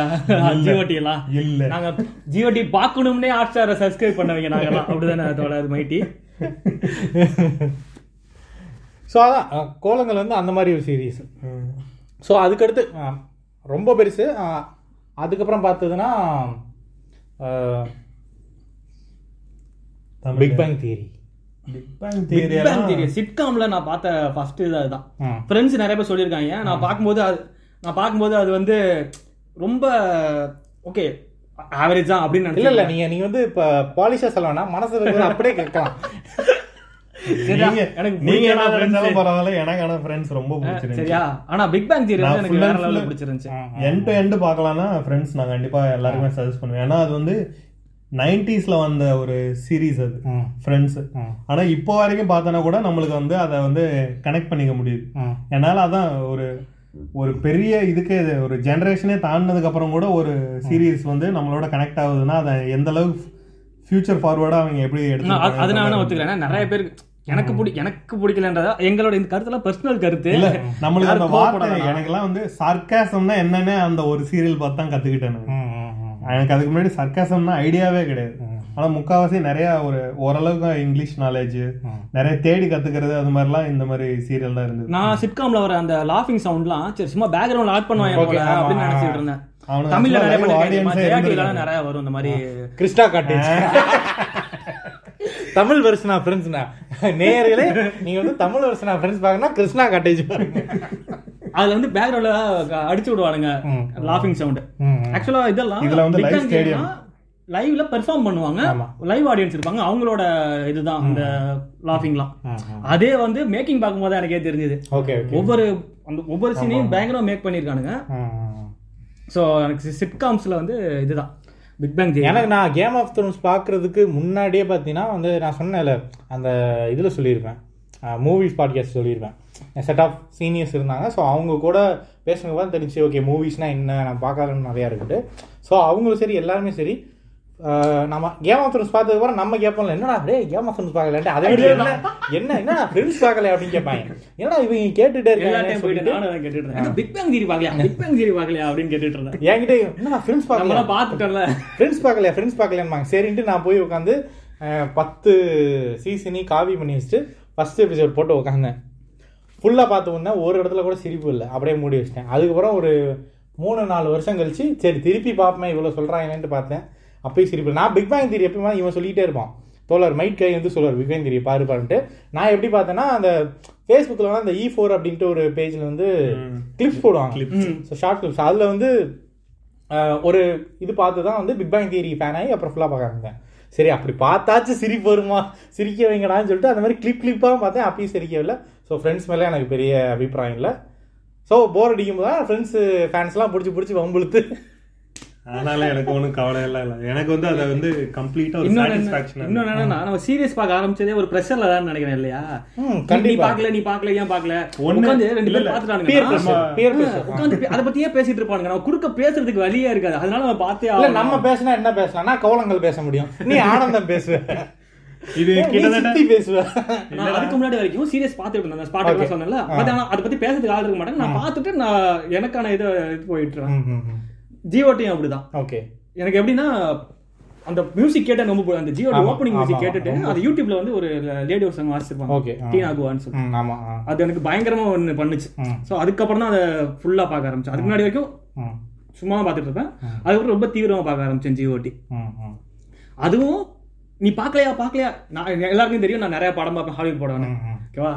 ஜியோடி எல்லாம் இல்ல. நாங்க ஜியோடி பார்க்கணும்னே ஹாட்ஸ்டாரை சப்ஸ்கிரைப் பண்ணவங்க நாங்கெல்லாம். அப்படிதானே அதோட அது மைட்டி ஸோ அதான் கோலங்கள் வந்து அந்த மாதிரி ஒரு சீரீஸ். ஸோ அதுக்கடுத்து ரொம்ப பெருசு. அதுக்கப்புறம் பார்த்ததுன்னா. பிக் பேங் தியரி சிட்காம்ல நான் பார்த்த ஃபர்ஸ்ட் இது அதுதான். ஃப்ரெண்ட்ஸ் நிறைய பேர் சொல்லியிருக்காங்க. நான் பார்க்கும்போது அது நான் பார்க்கும்போது அது வந்து ரொம்ப ஓகே ஆவரேஜ் தான் அப்படின்னு இல்ல நினைச்சேன் இல்ல நீங்க நீங்க வந்து இப்ப பாலிஷா சொல்ல வேணாம். இருக்கிறத அப்படியே கேட்கலாம்? நீங்க என்ன. பரவாயில்ல எனக்கு ஆனா ஃப்ரெண்ட்ஸ் ரொம்ப பிடிச்சிருந்துச்சு. சரியா? ஆனா பிக் பேங் தியரி வந்து நான் எனக்கு full வேற and லெவல்ல full- பிடிச்சிருந்துச்சு. எண்ட் டு எண்ட் பார்க்கலாம்னா ஃப்ரெண்ட்ஸ் நான் கண்டிப்பா எல்லாருக்குமே சஜஸ்ட் பண்ணுவேன். ஏன்னா அது வந்து நைன்டிஸ்ல வந்த ஒரு சீரீஸ் அது. ஃப்ரெண்ட்ஸ். ஆனா இப்போ வரைக்கும் பார்த்தோன்னா கூட நம்மளுக்கு வந்து அதை வந்து கனெக்ட் பண்ணிக்க முடியுது. என்னால அதான் ஒரு ஒரு பெரிய இதுக்கு இது ஒரு ஜெனரேஷனே தாண்டினதுக்கு அப்புறம் கூட ஒரு சீரீஸ் வந்து நம்மளோட கனெக்ட் ஆகுதுன்னா அதை எந்த அளவுக்கு ஃபியூச்சர் ஃபார்வர்டா அவங்க எப்படி எடுத்து ஒத்துக்கிறேன். ஏன்னா நிறைய பேருக்கு எனக்கு பிடி எனக்கு பிடிக்கலன்றதா? எங்களோட இந்த கருத்துலாம் பர்சனல் கருத்து. இல்ல நம்மளுக்கு அந்த வார்த்தை கோவப்பட எனக்கெல்லாம் வந்து சர்க்காசம்னா என்னன்னு அந்த ஒரு சீரியல் பார்த்து தான் கத்துக்கிட்டேன். எனக்கு அதுக்கு முன்னாடி சர்க்காசம்னா ஐடியாவே கிடையாது. ஆனா முக்காவாசி நிறைய ஒரு ஓரளவுக்கு இங்கிலீஷ் நாலேஜ் நிறைய தேடி கத்துக்கிறது அது மாதிரிலாம் இந்த மாதிரி சீரியல் தான் இருந்தது. நான் சிட்காம்ல வர அந்த லாஃபிங் சவுண்ட்லாம் சரி சும்மா பேக்ரவுண்ட்ல ஆட் பண்ணுவாங்க அப்படின்னு. நினைச்சிட்டு இருந்தேன். அவனுக்கு தமிழ்ல நிறைய. நிறைய வரும் இந்த மாதிரி. கிறிஸ்டா காட்டேஜ் தமிழ் வெர்ஷனா ஃப்ரெண்ட்ஸ்னா நேயர்களே நீங்க வந்து தமிழ் வெர்ஷனா ஃப்ரெண்ட்ஸ் பார்க்கணும் கிருஷ்ணா காட்டேஜ் பாருங்க. அதுல வந்து பேக்ரவுண்ட்ல அடிச்சு விடுவானுங்க. லாஃபிங் சவுண்ட். ஆக்சுவலா இதெல்லாம் இதுல வந்து live stadium. லைவ்ல பெர்ஃபார்ம் பண்ணுவாங்க. லைவ் ஆடியன்ஸ் இருப்பாங்க. அவங்களோட இதுதான் இந்த லாஃபிங்லாம் அதே வந்து மேக்கிங் பார்க்கும்போது எனக்கே தெரிஞ்சது. ஒவ்வொரு அந்த ஒவ்வொரு சீனையும் பயங்கரமா மேக் பண்ணிருக்கானுங்க ஸோ எனக்கு சிட்காம்ஸ்ல வந்து இதுதான். பிக் பேங் எனக்கு நான் கேம் ஆஃப் த்ரோன்ஸ் பார்க்குறதுக்கு முன்னாடியே பார்த்தீங்கன்னா வந்து நான் சொன்னேன்ல அந்த இதில் சொல்லியிருப்பேன். மூவிஸ் பாட்காஸ்ட் சொல்லியிருப்பேன். செட் ஆஃப் சீனியர்ஸ் இருந்தாங்க. ஸோ அவங்க கூட பேசுனது தான் தெரிஞ்சு ஓகே மூவிஸ்னால் என்ன நான் பார்க்கறேன்னு நிறையா இருக்குது. ஸோ அவங்களும் சரி எல்லாருமே சரி. நம்ம கேம் ஆஃப் த்ரோன்ஸ் பார்த்ததுக்கப்புறம் நம்ம கேட்போம்ல என்னடா டே கேம் ஆஃப் த்ரோன்ஸ் பார்க்கலன்ட்டு அதே மாதிரி என்ன என்ன என்ன ஃப்ரெண்ட்ஸ் பார்க்கல அப்படின்னு கேட்பாங்க. என்னடா இவங்க கேட்டுட்டே இருக்காங்க போயிட்டு நானும் கேட்டுட்டு இருந்தேன். பிக் பேங் தியரி பார்க்கலையா? பிக் பேங் தியரி பார்க்கலையா? அப்படின்னு கேட்டுட்டு இருந்தேன். என்கிட்ட என்னடா ஃப்ரெண்ட்ஸ் பார்க்கல பார்த்துட்டோம்ல. ஃப்ரெண்ட்ஸ் பார்க்கலையா? ஃப்ரெண்ட்ஸ் பார்க்கலையான்னு சரின்ட்டு நான் போய் உட்காந்து பத்து சீசனி காவி பண்ணி வச்சுட்டு ஃபர்ஸ்ட் எபிசோட் போட்டு உட்காந்தேன். ஃபுல்லாக பார்த்து ஒரு இடத்துல கூட சிரிப்பு இல்லை. அப்படியே மூடி வச்சிட்டேன். அதுக்கப்புறம் ஒரு மூணு நாலு வருஷம் கழிச்சு சரி திருப்பி பார்ப்பேன் இவ்வளோ சொல்கிறாங்கன்னு பார்த்தேன். அப்பயும் சிரிப்பு. நான் பிக் பேங் தியரி எப்பயுமே இவன் சொல்லிகிட்டே இருப்பான். தோழர் மைட் கை வந்து சொல்லுவார் பிக் பேங் தியரி பாரு பாருன்ட்டு. நான் எப்படி பார்த்தேன்னா அந்த ஃபேஸ்புக்கில் வந்து அந்த இ ஃபோர் அப்படின்ட்டு ஒரு பேஜில் வந்து கிளிப்ஸ் போடுவாங்க. ஸோ ஷார்ட் கிளிப்ஸ் அதில் வந்து ஒரு இது பார்த்து தான் வந்து பிக் பேங் தியரி ஃபேன் ஆகி அப்புறம் ஃபுல்லாக பார்க்க சரி அப்படி பார்த்தாச்சும் சிரிப்பு வருமா? சிரிக்க வைங்கடான்னு சொல்லிட்டு அந்த மாதிரி கிளிப் கிளிப்பாக பார்த்தேன். அப்பயும் சிரிக்கவில்லை. ஸோ ஃப்ரெண்ட்ஸ் மேலே எனக்கு பெரிய அபிப்பிராயம் இல்லை. ஸோ போர் அடிக்கும் போது தான் ஃப்ரெண்ட்ஸு ஃபேன்ஸ்லாம் பிடிச்சி பிடிச்சி வம்புழுத்து. அதனால எனக்கு ஒண்ணும் கவலை எல்லாம் இல்ல. எனக்கு வந்து அதை வந்து கம்ப்ளீட்டா ஒரு இன்னொன்னு என்னன்னா நம்ம சீரியஸ் பார்க்க ஆரம்பிச்சதே ஒரு ப்ரெஷர்ல தான் நினைக்கிறேன் இல்லையா? நீ-. பார்க்கல நீ பார்க்கல ஏன் பார்க்கல? ஒண்ணு- உட்காந்து ரெண்டு இல்ல, பேர் இல்ல. Peer பார்த்துட்டானுங்க. உட்காந்து அதை பத்தியே பேசிட்டு இருப்பானுங்க. நம்ம குறுக்க பேசுறதுக்கு வழியே இருக்காது. அதனால நம்ம பார்த்தே இல்லை. நம்ம பேசினா என்ன பேசலாம்? நான் கவலங்கள் பேச முடியும். நீ ஆனந்தம் பேசுவ. இது கிட்டத்தட்ட சித்தி பேசுவ. நான் அதுக்கு முன்னாடி வரைக்கும் சீரியஸ் பார்த்துட்டு இருந்தேன். ஸ்பாட் பட் ஆனா அதை பத்தி பேசுறதுக்கு ஆள் இருக்க மாட்டாங்க. நான் பார்த்துட்டு நான் எனக்கான இதை இது போயிட்டு இருக்கேன் ஜியோட்டையும் அப்படிதான். ஓகே. எனக்கு எப்படின்னா அந்த மியூசிக் கேட்ட ரொம்ப. அந்த ஜியோட ஓப்பனிங் மியூசிக் கேட்டுட்டு அது யூடியூப்ல வந்து ஒரு லேடி ஒரு சாங் வாசிச்சிருப்பாங்க. Okay, ஆ. டீனா குவான்னு சொல்லி அது எனக்கு பயங்கரமா ஒன்று பண்ணுச்சு. ஸோ அதுக்கப்புறம் தான் அதை ஃபுல்லா பார்க்க ஆரம்பிச்சேன். அதுக்கு முன்னாடி வரைக்கும் சும்மா பார்த்துட்டு இருப்பேன். அதுக்கப்புறம் ரொம்ப தீவிரமா பார்க்க ஆரம்பிச்சேன் ஜியோடி அதுவும் நீ பார்க்கலையா பார்க்கலையா? நான் எல்லாருக்கும் தெரியும் நான் நிறைய படம் பார்ப்பேன் ஹாலிவுட் படம். ஓகேவா?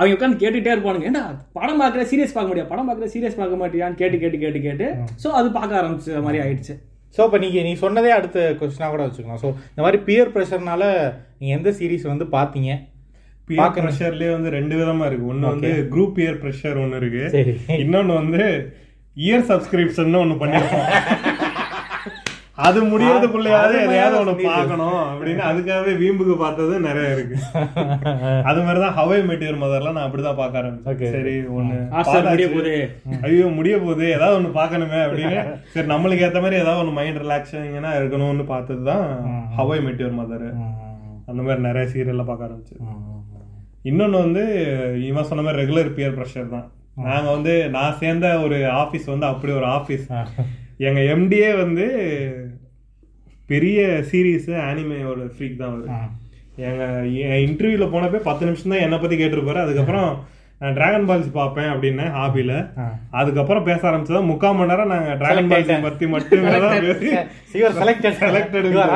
அவங்க உட்காந்து கேட்டுட்டே இருப்பானுங்க. ஏன்டா படம் பார்க்குற சீரியஸ் பார்க்க முடியாது படம் பார்க்குற சீரியஸ் பார்க்க மாட்டியான்னு கேட்டு கேட்டு கேட்டு கேட்டு ஸோ அது பார்க்க ஆரம்பிச்ச மாதிரி ஆயிடுச்சு. ஸோ இப்போ நீங்கள் நீ சொன்னதே அடுத்த கொஸ்டினாக கூட வச்சுக்கலாம். ஸோ இந்த மாதிரி பியர் ப்ரெஷர்னால நீங்கள் எந்த சீரிஸ் வந்து பார்த்தீங்க? பியர் ப்ரெஷர்லயே வந்து ரெண்டு விதமா இருக்கு. ஒண்ணு வந்து குரூப் பியர் ப்ரெஷர் ஒண்ணு இருக்கு. சரி. இன்னொன்னு வந்து இயர் சப்ஸ்கிரிப்ஷன் ஒண்ணு பண்ணிருக்கோம். அது முடியறதுக்குள்ளயாவது எதையாவது ஒண்ணு பண்ணிட்டு. பார்க்கணும் அப்படின்னு அதுக்காகவே வீம்புக்கு பார்த்தது நிறைய இருக்கு. அது மாதிரிதான் ஹவை மெட்டீரியல் மதர்லாம் நான் அப்படிதான் பார்க்க. ஆரம்பிச்சேன். சரி ஒண்ணு ஐயோ முடிய போகுது ஏதாவது ஒண்ணு பார்க்கணுமே அப்படின்னு. சரி நம்மளுக்கு ஏத்த மாதிரி ஏதாவது ஒண்ணு மைண்ட் ரிலாக்ஸிங்கா இருக்கணும்னு பார்த்தது தான் ஹவை மெட்டீரியல் மதர் அந்த மாதிரி நிறைய சீரியல்ல பார்க்க ஆரம்பிச்சு இன்னொன்னு வந்து இவன் சொன்ன மாதிரி ரெகுலர் பியர் ப்ரெஷர் தான். நாங்க வந்து நான் சேர்ந்த ஒரு ஆபீஸ் வந்து அப்படி ஒரு ஆபீஸ் எங்க எம்டியே வந்து பெரிய சீரீஸ் ஆனிமேயோட ஃப்ரீக் தான் அவரு. எங்க இன்டர்வியூல போனப்ப பத்து நிமிஷம் தான் என்னை பத்தி கேட்டிருப்பாரு. அதுக்கப்புறம் நான் டிராகன் பால்ஸ் பார்ப்பேன் அப்படின்னு ஹாபில அதுக்கப்புறம் பேச ஆரம்பிச்சதா முக்கால் மணி நேரம் நாங்க டிராகன் பால்ஸ் பத்தி மட்டுமே தான் செலக்டட்.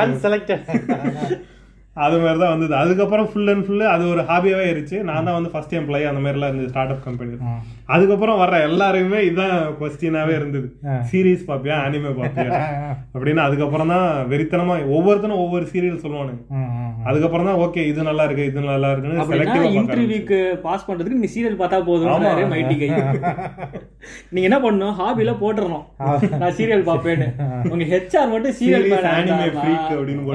அன்செலக்டட் அது மாதிரி தான் வந்தது. அதுக்கப்புறம் ஃபுல் அண்ட் ஃபுல் அது ஒரு ஹாபியாவே இருந்துச்சு நான் தான் வந்து ஃபர்ஸ்ட் எம்ப்ளாயி அந்த மாதிரிலாம் இருந்தது ஸ்டார்ட் அப் கம்பெனி அதுக்கப்புறம் வர்ற எல்லாருமே இதான் கொஸ்டினாவே இருந்தது. Series பாப்பியா anime பாப்பியா? அப்படின்னு அதுக்கப்புறம் தான் வெறித்தனமா ஒவ்வொருத்தனும் ஒவ்வொரு சீரியல் சொல்லுவானுங்க. அதுக்கப்புறம் தான் ஓகே இது நல்லா இருக்கு இது நல்லா இருக்குன்னு செலக்டிவா இன்டர்வியூக்கு பாஸ் பண்றதுக்கு நீ சீரியல் பார்த்தா போதும். மைட்டி கை நீங்க என்ன பண்ணணும்? ஹாபில போட்டுறணும். நான் சீரியல் பாப்பேன்னு உங்க ஹெச்ஆர் மட்டும் சீரியல் அனிமே ஃப்ரீக் அப்படின்னு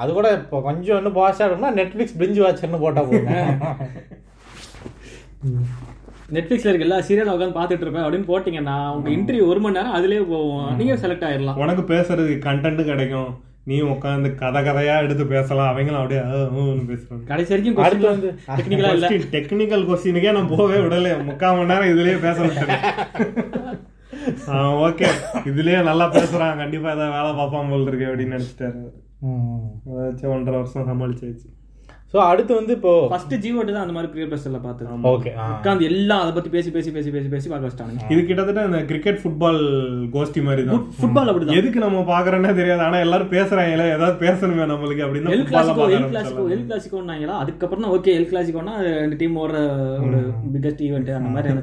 அது கூட இப்போ கொஞ்சம் இன்னும் பாஷா இருக்கும்னா நெட்ஃபிளிக்ஸ் பிரிஞ்சு வாட்சர்னு போட்டா போதும். நெட்ஃபிளிக்ஸ்ல இருக்க எல்லா சீரியல் உட்காந்து பாத்துட்டு இருப்பேன். அப்படின்னு போட்டீங்கன்னா உங்க இன்டர்வியூ ஒரு மணி நேரம் அதுலயே போவோம் நீங்க செலக்ட் ஆயிடலாம். உனக்கு பேசுறதுக்கு கண்டென்ட் கிடைக்கும். நீ உட்காந்து கதை கதையா எடுத்து பேசலாம். அவங்களும் அப்படியே பேசுறாங்க கடைசி வரைக்கும் அடுத்து வந்து டெக்னிக்கலா இல்ல. டெக்னிக்கல் கொஸ்டினுக்கே நான் போகவே விடல. முக்கால் மணி நேரம் இதுலயே பேச விட்டேன் ஓகே. இதுலயே நல்லா பேசுறான். கண்டிப்பா ஏதாவது வேலை பார்ப்பான் போல் இருக்கு அப்படின்னு நினைச்சிட்டாரு. அதாச்சும் ஒன்றரை வருஷம் சமாளிச்சாச்சு ஸோ அடுத்து வந்து இப்போ ஃபர்ஸ்ட் ஜீவோட்டு தான் அந்த மாதிரி பிரியர் பிரஸ்ல பார்த்தது ஓகே உட்காந்து எல்லாம் அதை பத்தி பேசி பேசி பேசி பேசி பேசி பார்க்க வச்சிட்டாங்க இது கிட்டத்தட்ட இந்த கிரிக்கெட் ஃபுட்பால் கோஷ்டி மாதிரி தான். ஃபுட்பால் அப்படிதான். எதுக்கு நம்ம பாக்குறோன்னே தெரியாது. ஆனா எல்லாரும் பேசுறாங்க ஏதாவது பேசணுமே நம்மளுக்கு அப்படின்னு El Clasico El Clasico El கிளாசிக்கோன்னாங்களா அதுக்கப்புறம் தான் ஓகே எல் கிளாசிக்கோனா ரெண்டு டீம் ஓடுற ஒரு பிக்கஸ்ட் ஈவெண்ட் அந்த மாதிரி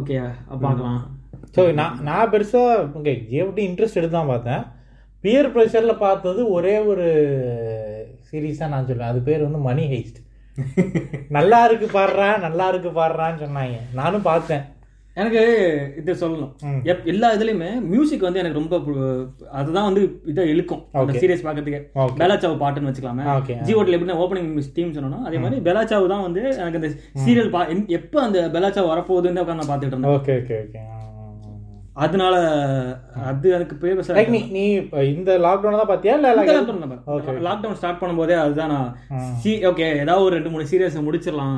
ஓகே பார்க்கலாம். ஸோ நான் நான் பெருசாக ஓகே எப்படி இன்ட்ரெஸ்ட் எடுத்து தான் பார்த்தேன். பியர் ப்ரெஷரில் பார்த்தது ஒரே ஒரு சீரீஸ் தான் நான் சொல்லுவேன் அது பேர் வந்து மணி ஹெய்ஸ்ட் நல்லா இருக்கு பாடுறான் நல்லா இருக்கு பாடுறான்னு சொன்னாங்க. நானும் பார்த்தேன். எனக்கு இது சொல்லணும். எப் எல்லா இதுலயுமே மியூசிக் வந்து எனக்கு ரொம்ப அதுதான் வந்து இதை இழுக்கும். அந்த. சீரியஸ் பார்க்கறதுக்கு. பெலாச்சாவு பாட்டுன்னு வச்சுக்கலாமே. ஜி ஓட்டில் எப்படி ஓப்பனிங் டீம் சொன்னோம் அதே மாதிரி பெலாச்சாவு தான் வந்து எனக்கு இந்த சீரியல் பா எப்போ அந்த பெலாச்சாவு வரப்போகுதுன்னு உட்காந்து நான் பார்த்துட்டு இருந்தேன். ஓகே ஓகே ஓகே அதனால அது எனக்கு பேர் லைக் நீ நீ இப்போ இந்த லாக்டவுன் தான் பார்த்தியா இல்லை Okay. லாக்டவுன் ஸ்டார்ட் பண்ணும்போதே அதுதான் நான் ஓகே ஏதாவது ஒரு ரெண்டு மூணு சீரியஸ் முடிச்சிடலாம்.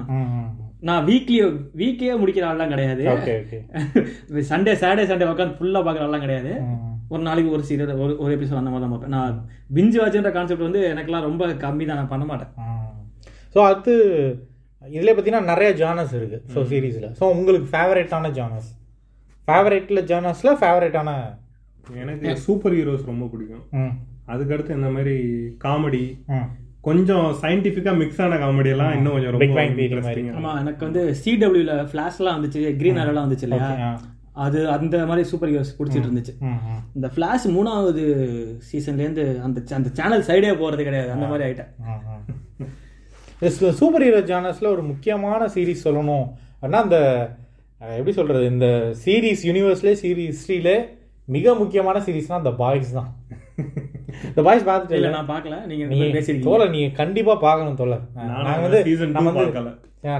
நான் வீக்லி வீக்கே முடிக்கிற ஆள்லாம் கிடையாது. Okay okay Sunday Saturday Sunday உட்காந்து ஃபுல்லாக பார்க்குற ஆள்லாம் கிடையாது. ஒரு நாளைக்கு ஒரு சீரியல் ஒரு ஒரு எபிசோட் அந்த மாதிரி தான் பார்ப்பேன் நான் பிஞ்சு வாட்சுன்ற கான்செப்ட் வந்து எனக்குலாம் ரொம்ப கம்மி தான் நான் பண்ண மாட்டேன். ஸோ அடுத்து இதில் பார்த்தீங்கன்னா நிறைய ஜானர்ஸ் இருக்குது ஸோ சீரீஸில் ஸோ உங்களுக்கு ஃபேவரட்டான ஜானர்ஸ் ஃபேவரட்டில் ஜானர்ஸில் ஃபேவரட்டான எனக்கு சூப்பர் ஹீரோஸ் ரொம்ப பிடிக்கும். அதுக்கடுத்து இந்த மாதிரி காமெடி கொஞ்சம் சயின்டிபிக்கா மிக்ஸ் ஆன காமெடி எல்லாம் இன்னும் கொஞ்சம் ரொம்ப ஆமா எனக்கு வந்து சிடபிள்யூல ஃபிளாஷ்லாம் வந்துச்சு கிரீன் எல்லாம் வந்துச்சு இல்லையா. அது அந்த மாதிரி சூப்பர் ஹீரோஸ் பிடிச்சிட்டு இருந்துச்சு. இந்த ஃபிளாஷ் மூணாவது சீசன்லேருந்து அந்த அந்த சேனல் சைடே போறது கிடையாது. அந்த மாதிரி ஆயிட்டேன். சூப்பர் ஹீரோ ஜானர்ஸில் ஒரு முக்கியமான சீரிஸ் சொல்லணும் அப்படின்னா அந்த எப்படி சொல்கிறது இந்த சீரிஸ் யூனிவர்ஸ்லே சீரிஸ் ஹிஸ்ட்ரியிலே மிக முக்கியமான சீரிஸ்னால் அந்த பாய்ஸ் தான். இந்த பாய்ஸ் பார்த்துட்டு இல்ல நான் பார்க்கல. நீங்க நீ பேசிருக்கீங்க. தோலை நீங்க கண்டிப்பா பார்க்கணும் தோலை நானும் நாங்க வந்து two நம்ம பார்க்கல.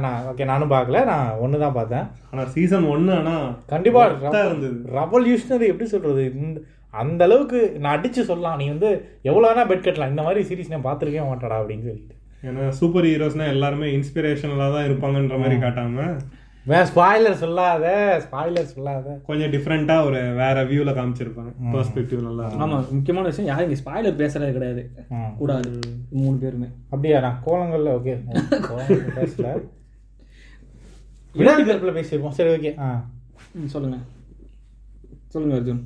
நான் ஓகே நானும் பார்க்கல. நான் ஒன்று தான் பார்த்தேன். ஆனா சீசன் ஒன்னு ஆனா கண்டிப்பா worth-ஆ இருந்தது. ரெவல்யூஷனரி எப்படி சொல்றது? இந்த அந்த அளவுக்கு நான் அடிச்சு சொல்லலாம். நீ வந்து எவ்வளோ வேணா பெட் கட்டலாம். இந்த மாதிரி சீரிஸ் நான் பார்த்துருக்கவே மாட்டேடா அப்படின்னு சொல்லிட்டு. ஏன்னா சூப்பர் ஹீரோஸ்னா எல்லாருமே இன்ஸ்பிரேஷனலா தான் இருப்பாங்கன்ற மாதிரி காட்டாம. வேற ஸ்பாய்லர் சொல்லாத ஸ்பாய்லர் சொல்லாத கொஞ்சம் டிஃப்ரெண்டா ஒரு வேற வியூல காமிச்சிருப்பாங்க. பெர்ஸ்பெக்டிவ் நல்லா. ஆமா முக்கியமான விஷயம் யாரும் இங்க ஸ்பாய்லர் பேசுறது கிடையாது. கூடாது மூணு பேருமே. அப்படியா? நான் கோலங்கள்ல ஓகே பேசல. விளையாட்டு கருப்பில் பேசியிருப்போம் சரி ஓகே ஆ. சொல்லுங்க. சொல்லுங்க அர்ஜுன்.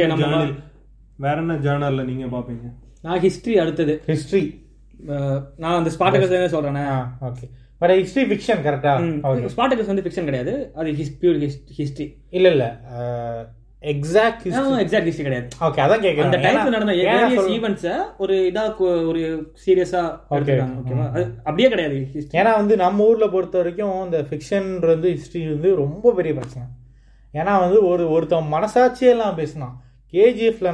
என்ன நம்ம வேற என்ன ஜேர்னல்ல நீங்க பாப்பீங்க நான் ஹிஸ்டரி அடுத்தது. ஹிஸ்ட்ரி நான் அந்த ஸ்பாட்டகஸ் சொல்றேனே. ஓகே பட் ஹிஸ்ட்ரி ஃபிக்ஷன் கரெக்டா ஸ்பாட்டகஸ் வந்து ஃபிக்ஷன் கிடையாது. அது பியூர் ஹிஸ்டரி இல்ல இல்ல. எக்ஸாக்ட் எக்ஸாக்ட் ஹிஸ்டரி கிடையாது. ஓகே அதான் அந்த கேட்குறேன் டைம்ல நடந்த வேரியஸ் ஈவெண்ட்ஸ ஒரு இதா ஒரு சீரியஸா எடுத்துருக்காங்க ஓகேவா அப்படியே கிடையாது history. ஏன்னா வந்து நம்ம ஊர்ல பொறுத்த வரைக்கும் இந்த ஃபிக்ஷன்றது ஹிஸ்ட்ரி வந்து ரொம்ப பெரிய பிரச்சனை. ஏன்னா வந்து ஒரு ஒருத்தன் மனசாட்சியே எல்லாம் பேசினான். கேஜிஎஃப்ல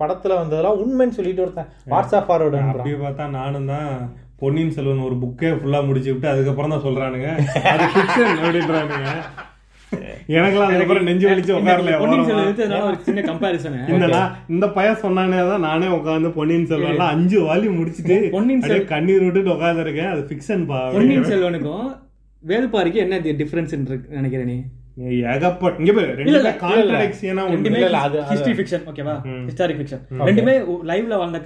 படத்துல வந்ததெல்லாம் உண்மைன்னு சொல்லிட்டு ஒருத்தன் வாட்ஸ்அப் ஃபார்வர்டு அப்படி பார்த்தா நானும் தான் பொன்னியின் செல்வன் ஒரு புக்கே ஃபுல்லா முடிச்சு விட்டு அதுக்கப்புறம் தான் சொல்றானுங்க. அது fiction அப்படின்றானுங்க. எனக்கெல்லாம் அதுக்கப்புறம் நெஞ்சு வலிச்சு உட்காரல செல்வன் ஒரு சின்ன கம்பாரிசன் நான் இந்த பையன் சொன்னானே தான் நானே உட்காந்து பொன்னியின் செல்வன்லாம் அஞ்சு வாலி முடிச்சிட்டு பொன்னியின் அப்படியே கண்ணீர் விட்டுட்டு உட்காந்துருக்கேன் அது ஃபிக்ஷன் பா பொன்னியின் செல்வனுக்கும் வேல்பாரிக்கு என்ன டிஃபரன்ஸ் நினைக்கிற நீ? ஏகப்பட்ட இங்க பாரு ரெண்டுமே கான்ட்ரடிக்ஷனா ரெண்டுமே இல்ல, இல்ல, அது- ஹிஸ்டரி ஃபிக்ஷன் ஓகேவா ஹிஸ்டாரிக் ஃபிக்ஷன் ரெண்டுமே லைவ்ல வாழ்ந்த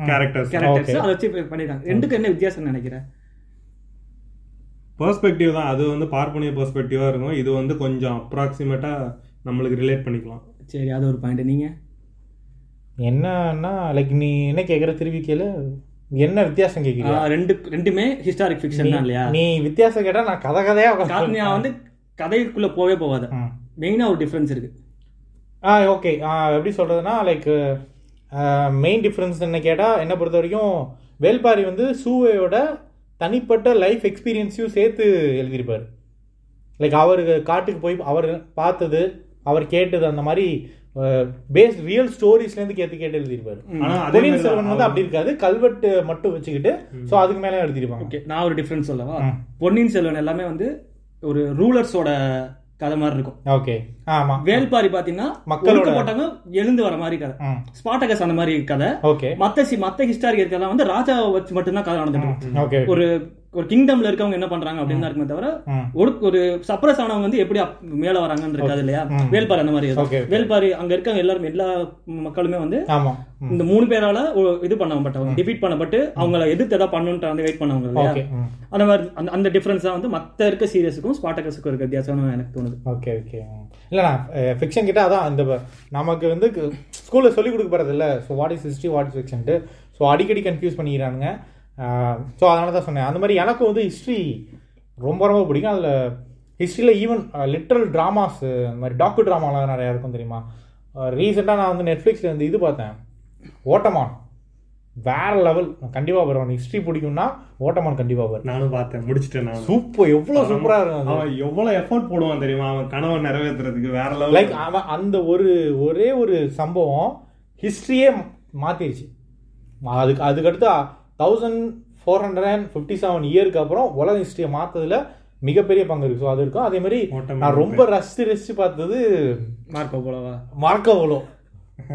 கேரக்டர்ஸ் கேரக்டர்ஸ் அதை வச்சு பண்ணிருக்காங்க ரெண்டுக்கு என்ன வித்தியாசம் நினைக்கிறேன் பெர்ஸ்பெக்டிவ் தான். அது வந்து பார்ப்பனிய பெர்ஸ்பெக்டிவா இருக்கும். இது வந்து கொஞ்சம் அப்ராக்சிமேட்டா நம்மளுக்கு ரிலேட் பண்ணிக்கலாம். சரி அது ஒரு பாயிண்ட் நீங்க? என்னன்னா லைக் நீ என்ன கேக்குற திருப்பி கேளு. என்ன வித்தியாசம் கேக்குறியா? ஆ, ரெண்டு ரெண்டுமே ஹிஸ்டாரிக் ஃபிக்ஷன் தான் இல்லையா? நீ வித்தியாசம் கேட்டா நான் கதை கதையா நான் வந்து கதைக்குள்ள போவே போகாத. ம். மெயினா ஒரு டிஃபரன்ஸ் இருக்கு. ஆ ஓகே எப்படி சொல்றதுன்னா லைக் மெயின் டிஃப்ரென்ஸ் என்ன கேட்டால் என்ன பொறுத்த வரைக்கும் வேல்பாரி வந்து சூவையோட தனிப்பட்ட லைஃப் எக்ஸ்பீரியன்ஸையும் சேர்த்து எழுதியிருப்பார். லைக் அவர் காட்டுக்கு போய் அவர் பார்த்தது அவர் கேட்டது அந்த மாதிரி பேஸ் ரியல் ஸ்டோரிஸ்லேருந்து கேட்டு கேட்டு எழுதியிருப்பாரு. பொன்னியின் செல்வன் வந்து அப்படி இருக்காது. கல்வெட்டு மட்டும் வச்சுக்கிட்டு ஸோ அதுக்கு மேலே எழுதியிருப்பாங்க. ஓகே நான் ஒரு டிஃபரன்ஸ் சொல்லவா? பொன்னியின் செல்வன் எல்லாமே வந்து ஒரு ரூலர்ஸோட கதை மாதிரி இருக்கும். ஓகே. ஆமா. வேல்பாரி பாத்தீங்கன்னா மக்களோட- ஒடுக்கப்பட்டவங்க எழுந்து வர மாதிரி கதை. ஸ்பாட்டகஸ் அந்த மாதிரி கதை. ஓகே. மத்த மத்த ஹிஸ்டாரிக் எல்லாம் வந்து ராஜா வச்சு மட்டும்தான் கதை நடந்துட்டு ஒரு ஒரு கிங்டம்ல இருக்கவங்க என்ன பண்றாங்க அப்படின்னு தான் இருக்குமே தவிர ஒரு ஒரு சப்ரஸ் ஆனவங்க வந்து எப்படி மேல வராங்கன்னு இருக்காது இல்லையா? வேல்பாரி அந்த மாதிரி. வேல்பாரி அங்க இருக்கவங்க எல்லாரும் எல்லா மக்களுமே வந்து இந்த மூணு பேரால இது பண்ணப்பட்டவங்க டிஃபீட் பண்ணப்பட்டு அவங்கள எதிர்த்து ஏதாவது பண்ணணும்னு வந்து வெயிட் பண்ணவங்க இல்லையா? அந்த மாதிரி அந்த டிஃபரன்ஸ் தான் வந்து மத்த இருக்க சீரியஸுக்கும் ஸ்பாட்டகஸுக்கும் இருக்க வித்தியாசம்னு எனக்கு தோணுது. ஓகே ஓகே இல்லைண்ணா ஃபிக்ஷன் கிட்ட அதான் இந்த நமக்கு வந்து ஸ்கூலில் சொல்லிக் கொடுக்க போகிறது இல்லை so what is history what is ஃபிக்ஷன்ட்டு so அடிக்கடி கன்ஃபியூஸ் பண்ணிக்கிறானுங்க. ஸோ அதனால தான் சொன்னேன். அந்த மாதிரி எனக்கும் வந்து ஹிஸ்ட்ரி ரொம்ப ரொம்ப பிடிக்கும். அதில் ஹிஸ்ட்ரியில் ஈவன் லிட்ரல் ட்ராமாஸ் இந்த மாதிரி டாக்கு ட்ராமாலாம் நிறையா இருக்கும் தெரியுமா? ரீசெண்டாக நான் வந்து நெட்ஃப்ளிக்ஸில் வந்து இது பார்த்தேன். ஓட்டமான் வேற லெவல் கண்டிப்பாக வரும் ஹிஸ்ட்ரி பிடிக்கும்னா ஓட்டமான் கண்டிப்பாக வரும். நானும் பார்த்தேன். முடிச்சிட்டேன் நான் சூப்பர் எவ்வளோ சூப்பராக இருக்கும். அவன் எவ்வளவு எஃபோர்ட் போடுவான் தெரியுமா? அவன் கனவை நிறைவேத்துறதுக்கு வேற லெவல் லைக் அவன் அந்த ஒரு ஒரே ஒரு சம்பவம் ஹிஸ்ட்ரியே மாத்திருச்சு. அதுக்கு அதுக்கடுத்து thousand four hundred and fifty seven இயருக்கு அப்புறம் உலக ஹிஸ்ட்ரியை மாத்ததுல மிகப்பெரிய பங்கு இருக்கு. ஸோ அது இருக்கும். அதே மாதிரி நான் ரொம்ப ரசிச்சு ரசிச்சு பார்த்தது மார்க்கோ போலவா? Marco Polo.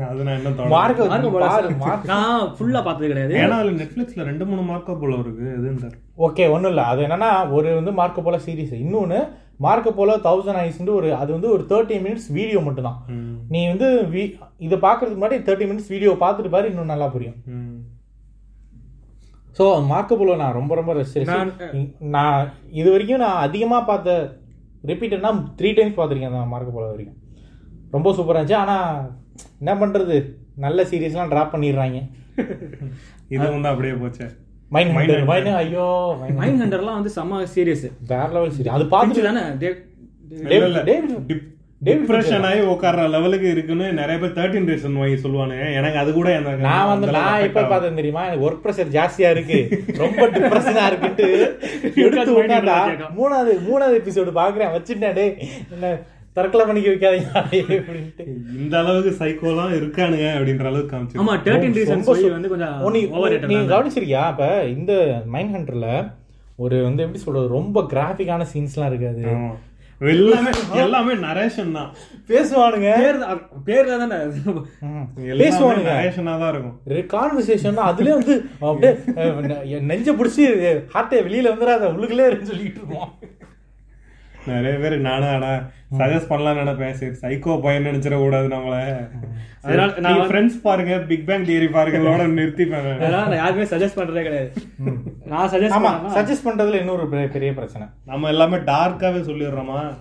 அது நான் என்ன தோணும் மார்க்கோ மார்க்கோ போலோ. பாரு மார்க் நான் ஃபுல்லா பார்த்தது கிடையாது. ஏன்னா அதுல நெட்ஃபிளிக்ஸ்ல ரெண்டு மூணு மார்க்கோ போல இருக்கு. எதுன்னு. ஓகே ஒன்றும் இல்லை. அது என்னன்னா ஒரு வந்து மார்க்கோ போலோ சீரிஸ் இன்னொன்று மார்க்கோ போலோ தௌசண்ட் ஐஸ்ன்ட்டு ஒரு அது வந்து ஒரு தேர்ட்டி மினிட்ஸ் வீடியோ மட்டும்தான். நீ வந்து இதை பார்க்கறதுக்கு முன்னாடி தேர்ட்டி மினிட்ஸ் வீடியோ பார்த்துட்டு பாரு இன்னும் நல்லா புரியும். ஸோ மார்க்கோ போலோ நான் ரொம்ப ரொம்ப ரசிச்சிருக்கேன் நான் இது வரைக்கும் நான் அதிகமாக பார்த்த ரிப்பீட்டட்னா த்ரீ டைம்ஸ் பார்த்துருக்கேன் அந்த மார்க்கோ போலோ வரைக்கும். ரொம்ப சூப்பராக இருந்துச்சு. ஆனால் என்ன பண்ணுறது நல்ல சீரியஸ்லாம் ட்ராப் பண்ணிடுறாங்க. இது வந்து அப்படியே போச்சு. மைண்ட் மைண்ட் மைண்ட் ஐயோ மைண்ட் ஹண்டர்லாம் வந்து செம்ம சீரியஸ் வேற லெவல் சீரியஸ் அது பார்த்துட்டு தானே? டே- டிப்ரெஷன் ஆகி உட்கார்ற லெவலுக்கு இருக்குன்னு நிறைய பேர் தேர்ட்டின் ரீசன் வாங்கி சொல்லுவானுங்க. எனக்கு அது கூட எனக்கு நான் வந்து நான் affect பார்த்தேன் தெரியுமா? எனக்கு ஒர்க் ப்ரெஷர் ஜாஸ்தியா இருக்கு. ரொம்ப டிப்ரெஷனா இருக்குன்ட்டு எடுத்து உட்காந்தா மூணாவது மூணாவது எபிசோடு பாக்குறேன் வச்சுட்டேன் டேய் என்ன தற்கொலை பண்ணிக்க வைக்காதீங்க. இந்த அளவுக்கு சைக்கோலாம் இருக்கானுங்க அப்படின்ற அளவுக்கு காமிச்சு ஆமா தேர்ட்டின் ரீசன்ஸ் வந்து கொஞ்சம் நீ கவனிச்சிருக்கியா? இப்ப இந்த மைண்ட் ஹண்டர்ல ஒரு வந்து எப்படி சொல்றது ரொம்ப கிராஃபிக்கான சீன்ஸ்லாம் இருக்காது. ஆமா. எல்லாமே எல்லாமே நரேஷன் தான். பேசுவானுங்க. பேர்ல தானே? பேசுவானுங்க. நரேஷனா தான் இருக்கும். கான்வர்சேஷன் அதுலயே வந்து அப்படியே நெஞ்ச பிடிச்சி ஹார்ட்டை வெளியில வந்துடாத உள்ளுக்குள்ளே சொல்லிட்டு இருப்போம். நிறைய பேர் நானும் ஆனா சஜஸ்ட் பண்ணலாம் நினைப்பேன். சரி சைக்கோ பையன் நினைச்சிட கூடாது நம்மள. அதனால நான் ஃப்ரெண்ட்ஸ் பாருங்க பிக் பேங் தியரி பாருங்களோட நிறுத்திப்பேன் நான். அதெல்லாம் நான் யாருமே சஜஸ்ட் பண்றதே கிடையாது. நான் சஜஸ்ட் ஆமா பண்ணா சஜஸ்ட் பண்றதுல இன்னொரு பெரிய- பெரிய பிரச்சனை. நம்ம எல்லாமே டார்க்காவே சொல்லிடுறோமா?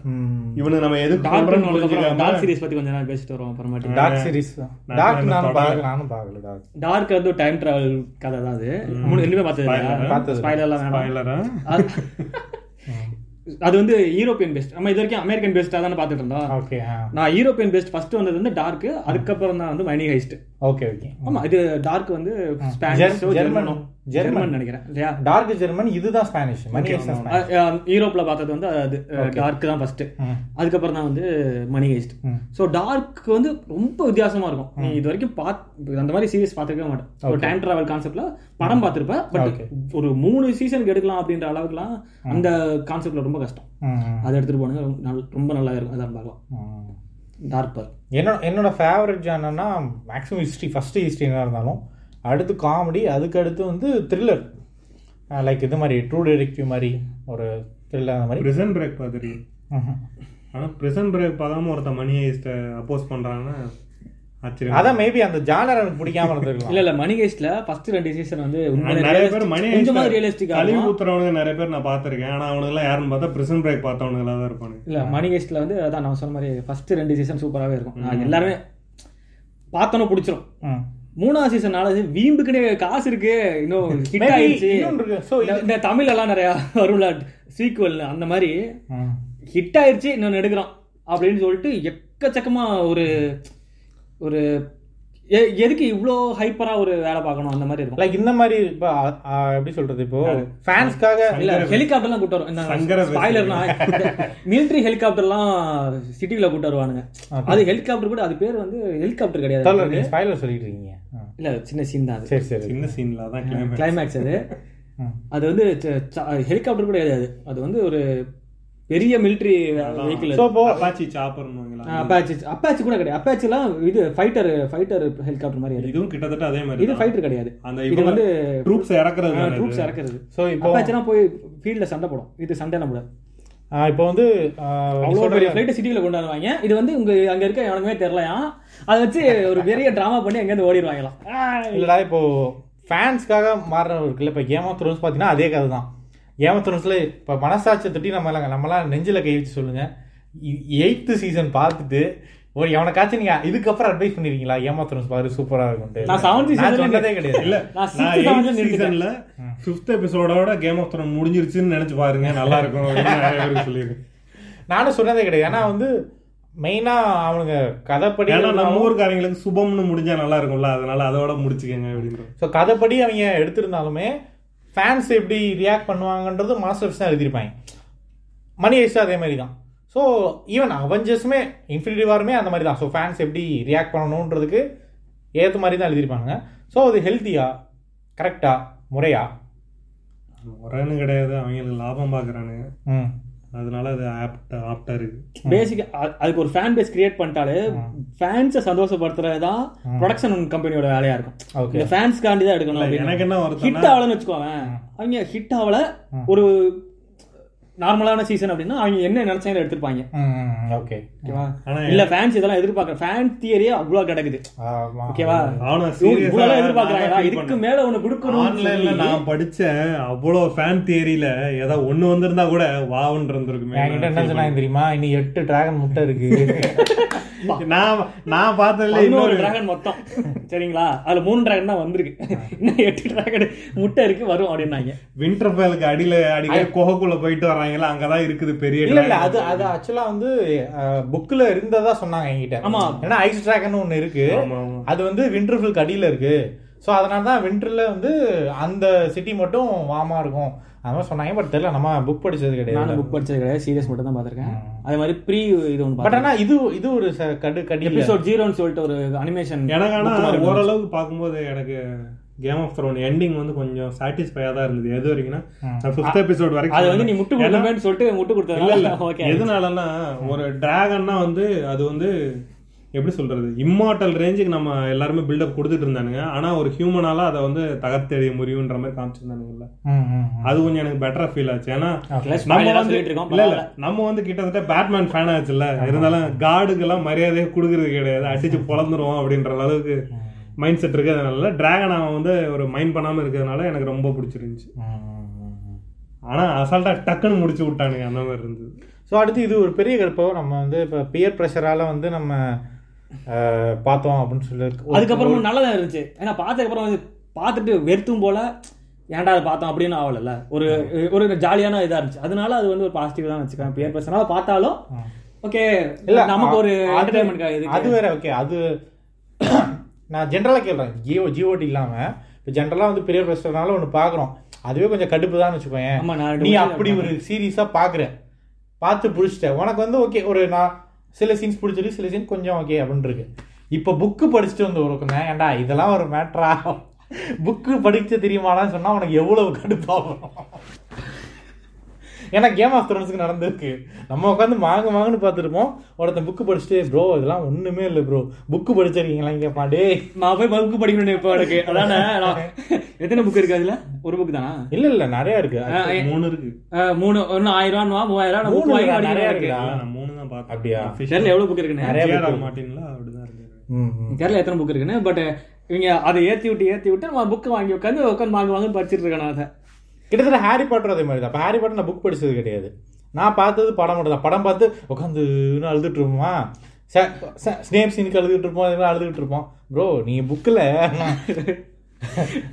இவனு நம்ம புரிஞ்சுக்காம டார்க் சீரிஸ் பத்தி கொஞ்ச நேரம் பேசிட்டு வருவோம் அப்புறமாட்டி. டார்க் சீரிஸ் டார்க் நானும் பார்க்கல நானும் பார்க்கல டார்க் டார்க் வந்து டைம் டிராவல் கதை தான் அது. மூணு ரெண்டுமே பார்த்தது பார்த்தது. ஸ்பாயிலர்லாம் ஆ? அது- வந்து யூரோப்பியன் பேஸ்ட் நம்ம இது வரைக்கும் அமெரிக்கன் பேஸ்டா தானே பார்த்துட்டு இருந்தோம். ஓகே நான் யூரோப்பியன் பேஸ்ட் ஃபர்ஸ்ட் வந்தது வந்து டார்க் அதுக்கப்புறம் தான் வந்து மணி ஹைஸ்ட் ஓகே ஓகே ஆமா இது டார்க் வந்து ஸ்பானிஷோ ஜெர்மன். ஜெர்மனோ நினைக்கிறேன் இல்லையா? டார்க் ஜெர்மன் இதுதான் ஸ்பானிஷ் மணி யூரோப்ல பார்த்தது வந்து அது டார்க் தான் ஃபர்ஸ்ட் ம். அதுக்கப்புறம் தான் வந்து மணி ஹைஸ்ட். ஸோ டார்க் வந்து ரொம்ப வித்தியாசமா இருக்கும். நீ இது வரைக்கும் பாத் அந்த மாதிரி சீரிஸ் பார்த்துருக்கவே மாட்டேன். ஒரு டைம் டிராவல் கான்செப்ட்ல படம் பார்த்திருப்ப பட். ஒரு மூணு சீசனுக்கு எடுக்கலாம் அப்படின்ற அளவுக்குலாம் அந்த கான்செப்ட்ல ரொம்ப கஷ்டம். அதை எடுத்துட்டு போனது ரொம்ப நல்லா இருக்கும் அதான் பார்க்கலாம். ம். டார்க் பார் என்னோட என்னோட ஃபேவரட் ஜானர்னா மேக்ஸிமம் ஹிஸ்ட்ரி ஃபஸ்ட்டு ஹிஸ்ட்ரி என்ன இருந்தாலும் அடுத்து காமெடி அதுக்கு அடுத்து வந்து த்ரில்லர் லைக் இது மாதிரி ட்ரூ டிடெக்டிவ் மாதிரி ஒரு த்ரில்லர் அந்த மாதிரி பிரிசன் பிரேக் பார்த்துருக்கீங்க ம்ஹும். ஆனா பிரிசன் பிரேக் பார்க்காம ஒருத்தன் மணி ஹைஸ்ட அப்போஸ் ஆச்சரியம் அதான் மேபி அந்த ஜானர் எனக்கு பிடிக்காம இருந்திருக்கலாம். இல்ல இல்ல மணி ஃபர்ஸ்ட் ரெண்டு சீசன் வந்து நிறைய பேர் மணி கொஞ்சமா ரியலிஸ்டிக் கழிவு ஊத்துறவனுங்க நிறைய பேர் நான் பார்த்திருக்கேன். ஆனா அவனுங்க எல்லாம் யாருன்னு பார்த்தா பிரிசன் பிரேக் பார்த்தவனுங்களா தான் இருப்பானுங்க. இல்ல மணி வந்து அதான் நான் சொன்ன மாதிரி ஃபர்ஸ்ட் ரெண்டு சீசன் சூப்பராகவே இருக்கும். எல்லாருமே பார்த்தோன்னு பிடிச்சிரும். மூணாவது சீசன் நாலாவது வீம்புக்குனே காசு இருக்கு. இன்னும் ஹிட் ஆயிடுச்சு. இன்னொன்று இந்த- தமிழ் எல்லாம் நிறைய வரும்ல சீக்குவல் அந்த மாதிரி. ஹிட் ஆயிடுச்சு இன்னொன்னு எடுக்கிறோம் அப்படின்னு சொல்லிட்டு எக்கச்சக்கமா ஒரு ஒரு எ- எதுக்கு இவ்ளோ ஹைப்பரா ஒரு வேலை பார்க்கணும்? அந்த மாதிரி இருக்கும். லைக் இந்த மாதிரி இப்போ எப்படி சொல்றது இப்போ? ஃபேன்ஸ்க்காக இல்ல ஹெலிகாப்டர்லாம் கூட்டு வரும். ஸ்பாய்லர்னா மிலிட்டரி ஹெலிகாப்டர்லாம் சிட்டில கூட்டு வருவானுங்க. அது ஹெலிகாப்டர் கூட அது பேர் வந்து ஹெலிகாப்டர் கிடையாது. ஸ்பாய்லர் சொல்லிட்டு இருக்கீங்க. இல்ல சின்ன சீன் தான் அது. சரி சரி. சின்ன சீன்ல தான் கிளைமேக்ஸ் அது. அது வந்து ஹெலிகாப்டர் கூட கிடையாது. அது. வந்து ஒரு பெரிய மிலிட்டரி வெஹிக்கிள் ஸோ இப்போ அப்பாச்சி அப்பாச்சி அப்பாச்சி கூட கிடையாது. அப்பாச்சிலாம் இது ஃபைட்டர் ஃபைட்டர் ஹெலிகாப்டர் மாதிரி. இதுவும் கிட்டத்தட்ட அதே மாதிரி இது ஃபைட்டர் கிடையாது. அந்த இது வந்து ட்ரூப்ஸ் இறக்குறது? ட்ரூப்ஸ் இறக்குறது. ஸோ இப்போ அப்பாச்சிலாம் போய் ஃபீல்ட்ல சண்டை போடும். இது சண்டை ஆ, இப்போ வந்து அவ்வளோ பெரிய ஃப்ளைட்டை சிட்டியில் கொண்டு வருவாங்க. இது வந்து உங்க அங்க இருக்க எவனுமே தெரியலையா அதை வச்சு ஒரு பெரிய டிராமா பண்ணி அங்கேருந்து ஓடிடுவாங்களாம். இல்லடா இப்போ ஃபேன்ஸ்க்காக மாறுற இருக்குல்ல இப்போ கேம் ஆஃப் த்ரோன்ஸ் பார்த்தீங்கன்னா அதே கதை தான் கேம் ஆஃப் த்ரோன்ஸ்ல இப்போ மனசாட்சியை தட்டி நம்ம நம்மளாம் நெஞ்சில் கை வச்சு சொல்லுங்க. எயித்து சீசன் பார்த்துட்டு ஒரு எவனைக்காச்சும் நீங்க இதுக்கப்புறம் அட்வைஸ் பண்ணிருக்கீங்களா? த்ரோன்ஸ் பாரு சூப்பரா இருக்கும் நான் season ல சொன்னதே கிடையாது. இல்ல நான் நிறுத்திட்டேன். சீசன்ல ஃபிஃப்த் எபிசோடோட கேம் ஆஃப் த்ரோன் முடிஞ்சிருச்சுன்னு நினைச்சு பாருங்க நல்லா இருக்கும் அப்படின்னு சொல்லியிருக்கேன். நானும் சொன்னதே கிடையாது. ஏன்னா வந்து மெயினா அவனுங்க கதைப்படி ஏன்னா நம்ம ஊருக்காரங்களுக்கு சுபம்னு முடிஞ்சா நல்லா இருக்கும்ல அதனால அதோட முடிச்சுக்கங்க அப்படின்ற. ஸோ கதைப்படி அவங்க எடுத்திருந்தாலுமே ஃபேன்ஸ் எப்படி ரியாக்ட் பண்ணுவாங்கன்றது மாஸ்டர்ஸ் தான் எழுதியிருப்பாங்க. மணி ஐஸ்டும் அதே மாதிரி தான் ஸோ ஈவன் அவெஞ்சர்ஸுமே இன்ஃபினிட்டி வாருமே அந்த மாதிரி தான். ஸோ ஃபேன்ஸ் எப்படி ரியாக்ட் பண்ணணுன்றதுக்கு ஏற்ற மாதிரி தான் எழுதியிருப்பாங்க ஸோ அது ஹெல்த்தியா கரெக்டா முறையா? முறைன்னு கிடையாது. அவங்களுக்கு லாபம் பாக்குறானுங்க ம். அதனால அது ஆப்டா ஆப்டா இருக்கு. பேசிக் அதுக்கு ஒரு ஃபேன் பேஸ் கிரியேட் பண்ணிட்டாலே ஃபேன்ஸை சந்தோஷப்படுத்துறது தான் ப்ரொடக்ஷன் கம்பெனியோட வேலையா இருக்கும். ஓகே ஃபேன்ஸ்காண்டி தான் எடுக்கணும் எனக்கு என்ன ஹிட் ஆகலன்னு வச்சுக்கோங்க அவங்க ஹிட் ஆகல. ஒரு நார்மலான சீசன் அப்படின்னா அவங்க என்ன நினைச்சாங்க எடுத்திருப்பாங்க. ம் ஓகே ஓகேவா? ஆனா இல்ல ஃபேன்ஸ் இதெல்லாம் எதிர்பார்க்க ஃபேன் தியரியே அவ்வளவு கிடக்குது. ஓகேவா? சீரியஸா எதிர்பார்க்கறாங்களா இதுக்கு மேல ஒண்ணு கொடுக்கணும் ஆன்லைன்ல நான் படிச்ச அவ்வளவு ஃபேன் தியரியில ஏதோ ஒண்ணு வந்திருந்தா கூட வாவுன்னு இருந்திருக்குமே. என்கிட்ட என்ன சொன்னாங்க தெரியுமா? இன்னும் எட்டு டிராகன் முட்டை இருக்கு. நான் நான் பார்த்ததுல இன்னொரு டிராகன் மொத்தம். சரிங்களா? அதுல மூணு டிராகன் தான் வந்திருக்கு. இன்னும் எட்டு டிராகன் முட்டை இருக்கு வரும் அப்படின்னாங்க. விண்டர்ஃபேலுக்கு அடியில அடிக்கடி குகைக்குள்ள போயிட்டு வராங்களா அங்கதான் இருக்குது பெரிய இல்ல இல்ல. அது அது ஆக்சுவலா வந்து புக்ல இருந்ததா சொன்னாங்க என்கிட்ட. ஆமா. ஏன்னா ஐஸ் டிராகன் ஒண்ணு இருக்கு. அது வந்து விண்டர்ஃபில்க்கு அடியில இருக்கு. ஸோ அதனால தான் விண்டர்ல வந்து அந்த சிட்டி மட்டும் வாமா இருக்கும். அது மாதிரி சொன்னாங்க பட் தெரியல நம்ம புக் படிச்சது கிடையாது. நானும் புக் படிச்சது கிடையாது சீரியஸ் மட்டும் தான் பார்த்திருக்கேன் அதே மாதிரி ப்ரீ இது ஒன்று பட் ஆனா இது இது ஒரு கடு கடி எபிசோட் ஜீரோன்னு சொல்லிட்டு ஒரு அனிமேஷன் எனக்கு ஆனா ஓரளவுக்கு பார்க்கும்போது எனக்கு கேம் ஆஃப் த்ரோன் எண்டிங் வந்து கொஞ்சம் சாட்டிஸ்ஃபையா தான் இருந்தது. எது வரைக்கும்னா நான் ஃபிஃப்த் எபிசோட் வரைக்கும் அது வந்து நீ முட்டு கொடுப்பேன்னு சொல்லிட்டு முட்டு இல்ல இல்ல. கொடுத்தது ஓகே எதனாலன்னா ஒரு டிராகன்னா வந்து அது வந்து எப்படி சொல்றது? இம்மார்டல் ரேஞ்சுக்கு நம்ம எல்லாருமே பில்டப் கொடுத்துட்டு இருந்தானுங்க. ஆனா ஒரு ஹியூமனால அதை வந்து தகர்த்தெறிய முடியுன்ற மாதிரி காமிச்சிருந்தானுங்கல்ல. அது கொஞ்சம் எனக்கு பெட்டரா ஃபீல் ஆச்சு. ஏன்னா. நம்ம வந்து சொல்லிட்டு இருக்கோம், இல்ல இல்ல. நம்ம வந்து கிட்டத்தட்ட பேட்மேன் ஃபேன் ஆச்சுல்ல. இருந்தாலும் காடுக்கெல்லாம் மரியாதையே கொடுக்கறது கிடையாது. அடிச்சு பொழந்துருவோம் அப்படின்ற அளவுக்கு மைண்ட் செட் இருக்கிறதுனால டிராகன் அவன் வந்து ஒரு மைண்ட் பண்ணாம இருக்கிறதுனால எனக்கு ரொம்ப பிடிச்சிருந்துச்சு. ம், ம், ம், ம். ஆனா அசால்ட்டா டக்குன்னு முடிச்சு விட்டானுங்க. அந்த மாதிரி இருந்தது. ஸோ அடுத்து இது ஒரு பெரிய கருப்போ நம்ம வந்து இப்போ பியர் ப்ரெஷரால வந்து நம்ம பார்த்தோம் அப்படின்னு சொல்லி அதுக்கப்புறம் நல்லதா இருந்துச்சு. ஏன்னா பார்த்ததுக்கப்புறம் வந்து பார்த்துட்டு வெறுத்தும் போல ஏன்டா அதை பார்த்தோம் அப்படின்னு ஆகல ஒரு ஒரு ஜாலியான இதா இருந்துச்சு. அதனால அது வந்து ஒரு பாசிட்டிவ் தான் வச்சுக்கேன் பியர் பர்சனால பார்த்தாலும் ஓகே இல்ல நமக்கு ஒரு என்டர்டைன்மெண்ட் அது வேற ஓகே அது நான் ஜென்ரலாக கேட்குறேன். ஜியோ ஜியோடி இல்லாம இப்போ ஜென்ரலாக வந்து பெரிய ரெஸ்டாரனால ஒன்று பார்க்குறோம். அதுவே கொஞ்சம் கடுப்பு தான் ரெண்டு நீ அப்படி ஒரு சீரியஸா பார்க்குற பார்த்து பிடிச்சிட்ட. உனக்கு வந்து ஓகே ஒரு நான் சில சீன்ஸ் பிடிச்சிருக்கு சில சீன் கொஞ்சம் ஓகே அப்படின்னு இருக்கு. இப்போ புக்கு படிச்சுட்டு வந்து ஒரு ஏன்டா இதெல்லாம் ஒரு மேட்ரா புக்கு படிக்க தெரியுமாடான்னு சொன்னா உனக்கு எவ்வளவு கடுப்பாகும் ஏன்னா கேம் ஆஃப் த்ரோன்ஸுக்கு நடந்திருக்கு. நம்ம உட்காந்து மாங்க மாங்கன்னு பார்த்துருப்போம். ஒருத்தன் புக்கு படிச்சுட்டு ப்ரோ இதெல்லாம் ஒண்ணுமே இல்லை ப்ரோ புக்கு படிச்சிருக்கீங்களா? இங்கே பாண்டே நான் போய் புக் படிக்கணும் இப்போ எனக்கு அதானே எத்தனை புக் இருக்கு அதுல? ஒரு புக் தானா? இல்ல இல்ல நிறைய இருக்கு. மூணு இருக்கு. மூணு ஒன்னு ஆயிரம் ரூபா மூவாயிரம் ரூபா வாங்கி நிறைய படிக்கணும் தான் பார்த்தேன் அப்படியா? தெரியல எவ்வளவு புக் இருக்குன்னு நிறைய ஆர் மார்ட்டின்ல அப்படிதான் இருக்கு. தெரியல எத்தனை புக் இருக்குன்னு? பட் இவங்க அதை ஏத்தி விட்டு ஏத்தி விட்டு நம்ம புக் வாங்கி உட்காந்து உட்காந்து வாங்க வாங்க படிச்சிட்டு இருக்கேன் அதை. கிட்டத்தட்ட ஹாரி பாட்டர் அதே மாதிரி தான் ஹாரி பாட்டர் நான் புக் படிச்சது கிடையாது. நான் பார்த்தது படம் மட்டும் தான். படம் பார்த்து உட்காந்து அழுதுட்டு இருப்போமா? ஸ்னேப் சீனுக்கு அழுதுட்டு இருப்போம் இதெல்லாம் அழுதுட்டு இருப்போம். ப்ரோ நீ புக்கில்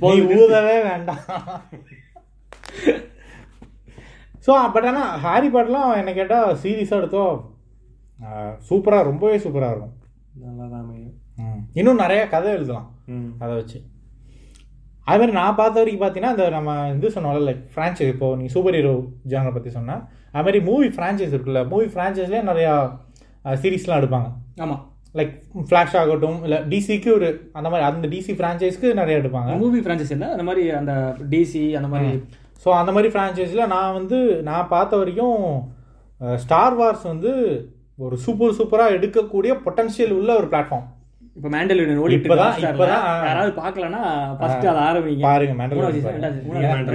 நீ ஊதவே வேண்டாம். ஸோ பட் ஆனால் ஹாரி பாட்டர்லாம் என்ன கேட்டால் சீரியஸாக எடுத்தோம். சூப்பராக ரொம்பவே சூப்பராக இருக்கும். நல்லா தான் அமையும். ம். இன்னும் நிறைய கதை எழுதலாம். அதை வச்சு. அது மாதிரி நான் பார்த்த வரைக்கும் பார்த்தீங்கன்னா இந்த நம்ம இது சொன்னோம்ல லைக் ஃப்ரான்ச்சைஸ் இப்போ நீ சூப்பர் ஹீரோ ஜானரை பற்றி சொன்னேன் அது மாதிரி மூவி ஃப்ரான்ச்சைஸ் இருக்குல்ல மூவி ஃப்ரான்ச்சைஸ்லேயே நிறையா சீரீஸ்லாம் எடுப்பாங்க. ஆமா. லைக் ஃப்ளாஷ் ஆகட்டும் இல்லை டிசிக்கு ஒரு அந்த மாதிரி அந்த டிசி ஃப்ரான்ச்சைஸ்க்கு நிறைய எடுப்பாங்க. மூவி பிரான்ச்சஸ் இல்ல அந்த மாதிரி அந்த டிசி அந்த மாதிரி ஸோ அந்த மாதிரி ஃப்ரான்ச்சைஸில் நான் வந்து நான் பார்த்த வரைக்கும் ஸ்டார் வார்ஸ் வந்து ஒரு சூப்பர் சூப்பராக எடுக்கக்கூடிய பொட்டன்ஷியல் உள்ள ஒரு பிளாட்ஃபார்ம் இப்ப மேண்டல் ஓடிட்டு ஆ. யாராவது பார்க்கலனா ஃபர்ஸ்ட் அதை ஆரம்பிங்க. பாருங்க மூணாவது மேண்டல் season, ரெண்டாவது பாருங்க. மூணாவது-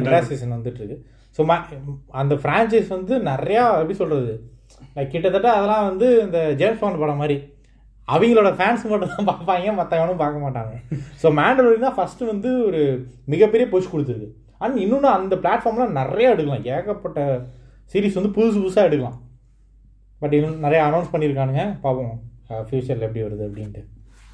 ரெண்டாவது சீசன் வந்துட்டு இருக்கு. ஸோ அந்த ஃப்ரான்ச்சைஸ் வந்து நிறையா எப்படி சொல்றது? லைக் கிட்டத்தட்ட அதெல்லாம் வந்து இந்த ஜேம்ஸ் பாண்ட் படம் மாதிரி அவங்களோட ஃபேன்ஸ் மட்டும் தான் பார்ப்பாங்க மற்றவனும் பார்க்க மாட்டாங்க. ஸோ மேண்டலோரி தான் ஃபர்ஸ்ட் வந்து ஒரு மிகப்பெரிய புஷ் கொடுத்துருக்கு. அண்ட் இன்னொன்று அந்த பிளாட்ஃபார்ம்லாம் நிறைய எடுக்கலாம். ஏகப்பட்ட சீரிஸ் வந்து புதுசு புதுசாக எடுக்கலாம். பட் இன்னும் நிறைய அனௌன்ஸ் பண்ணியிருக்கானுங்க. பார்ப்போம் ஃப்யூச்சரில் எப்படி வருது அப்படின்ட்டு.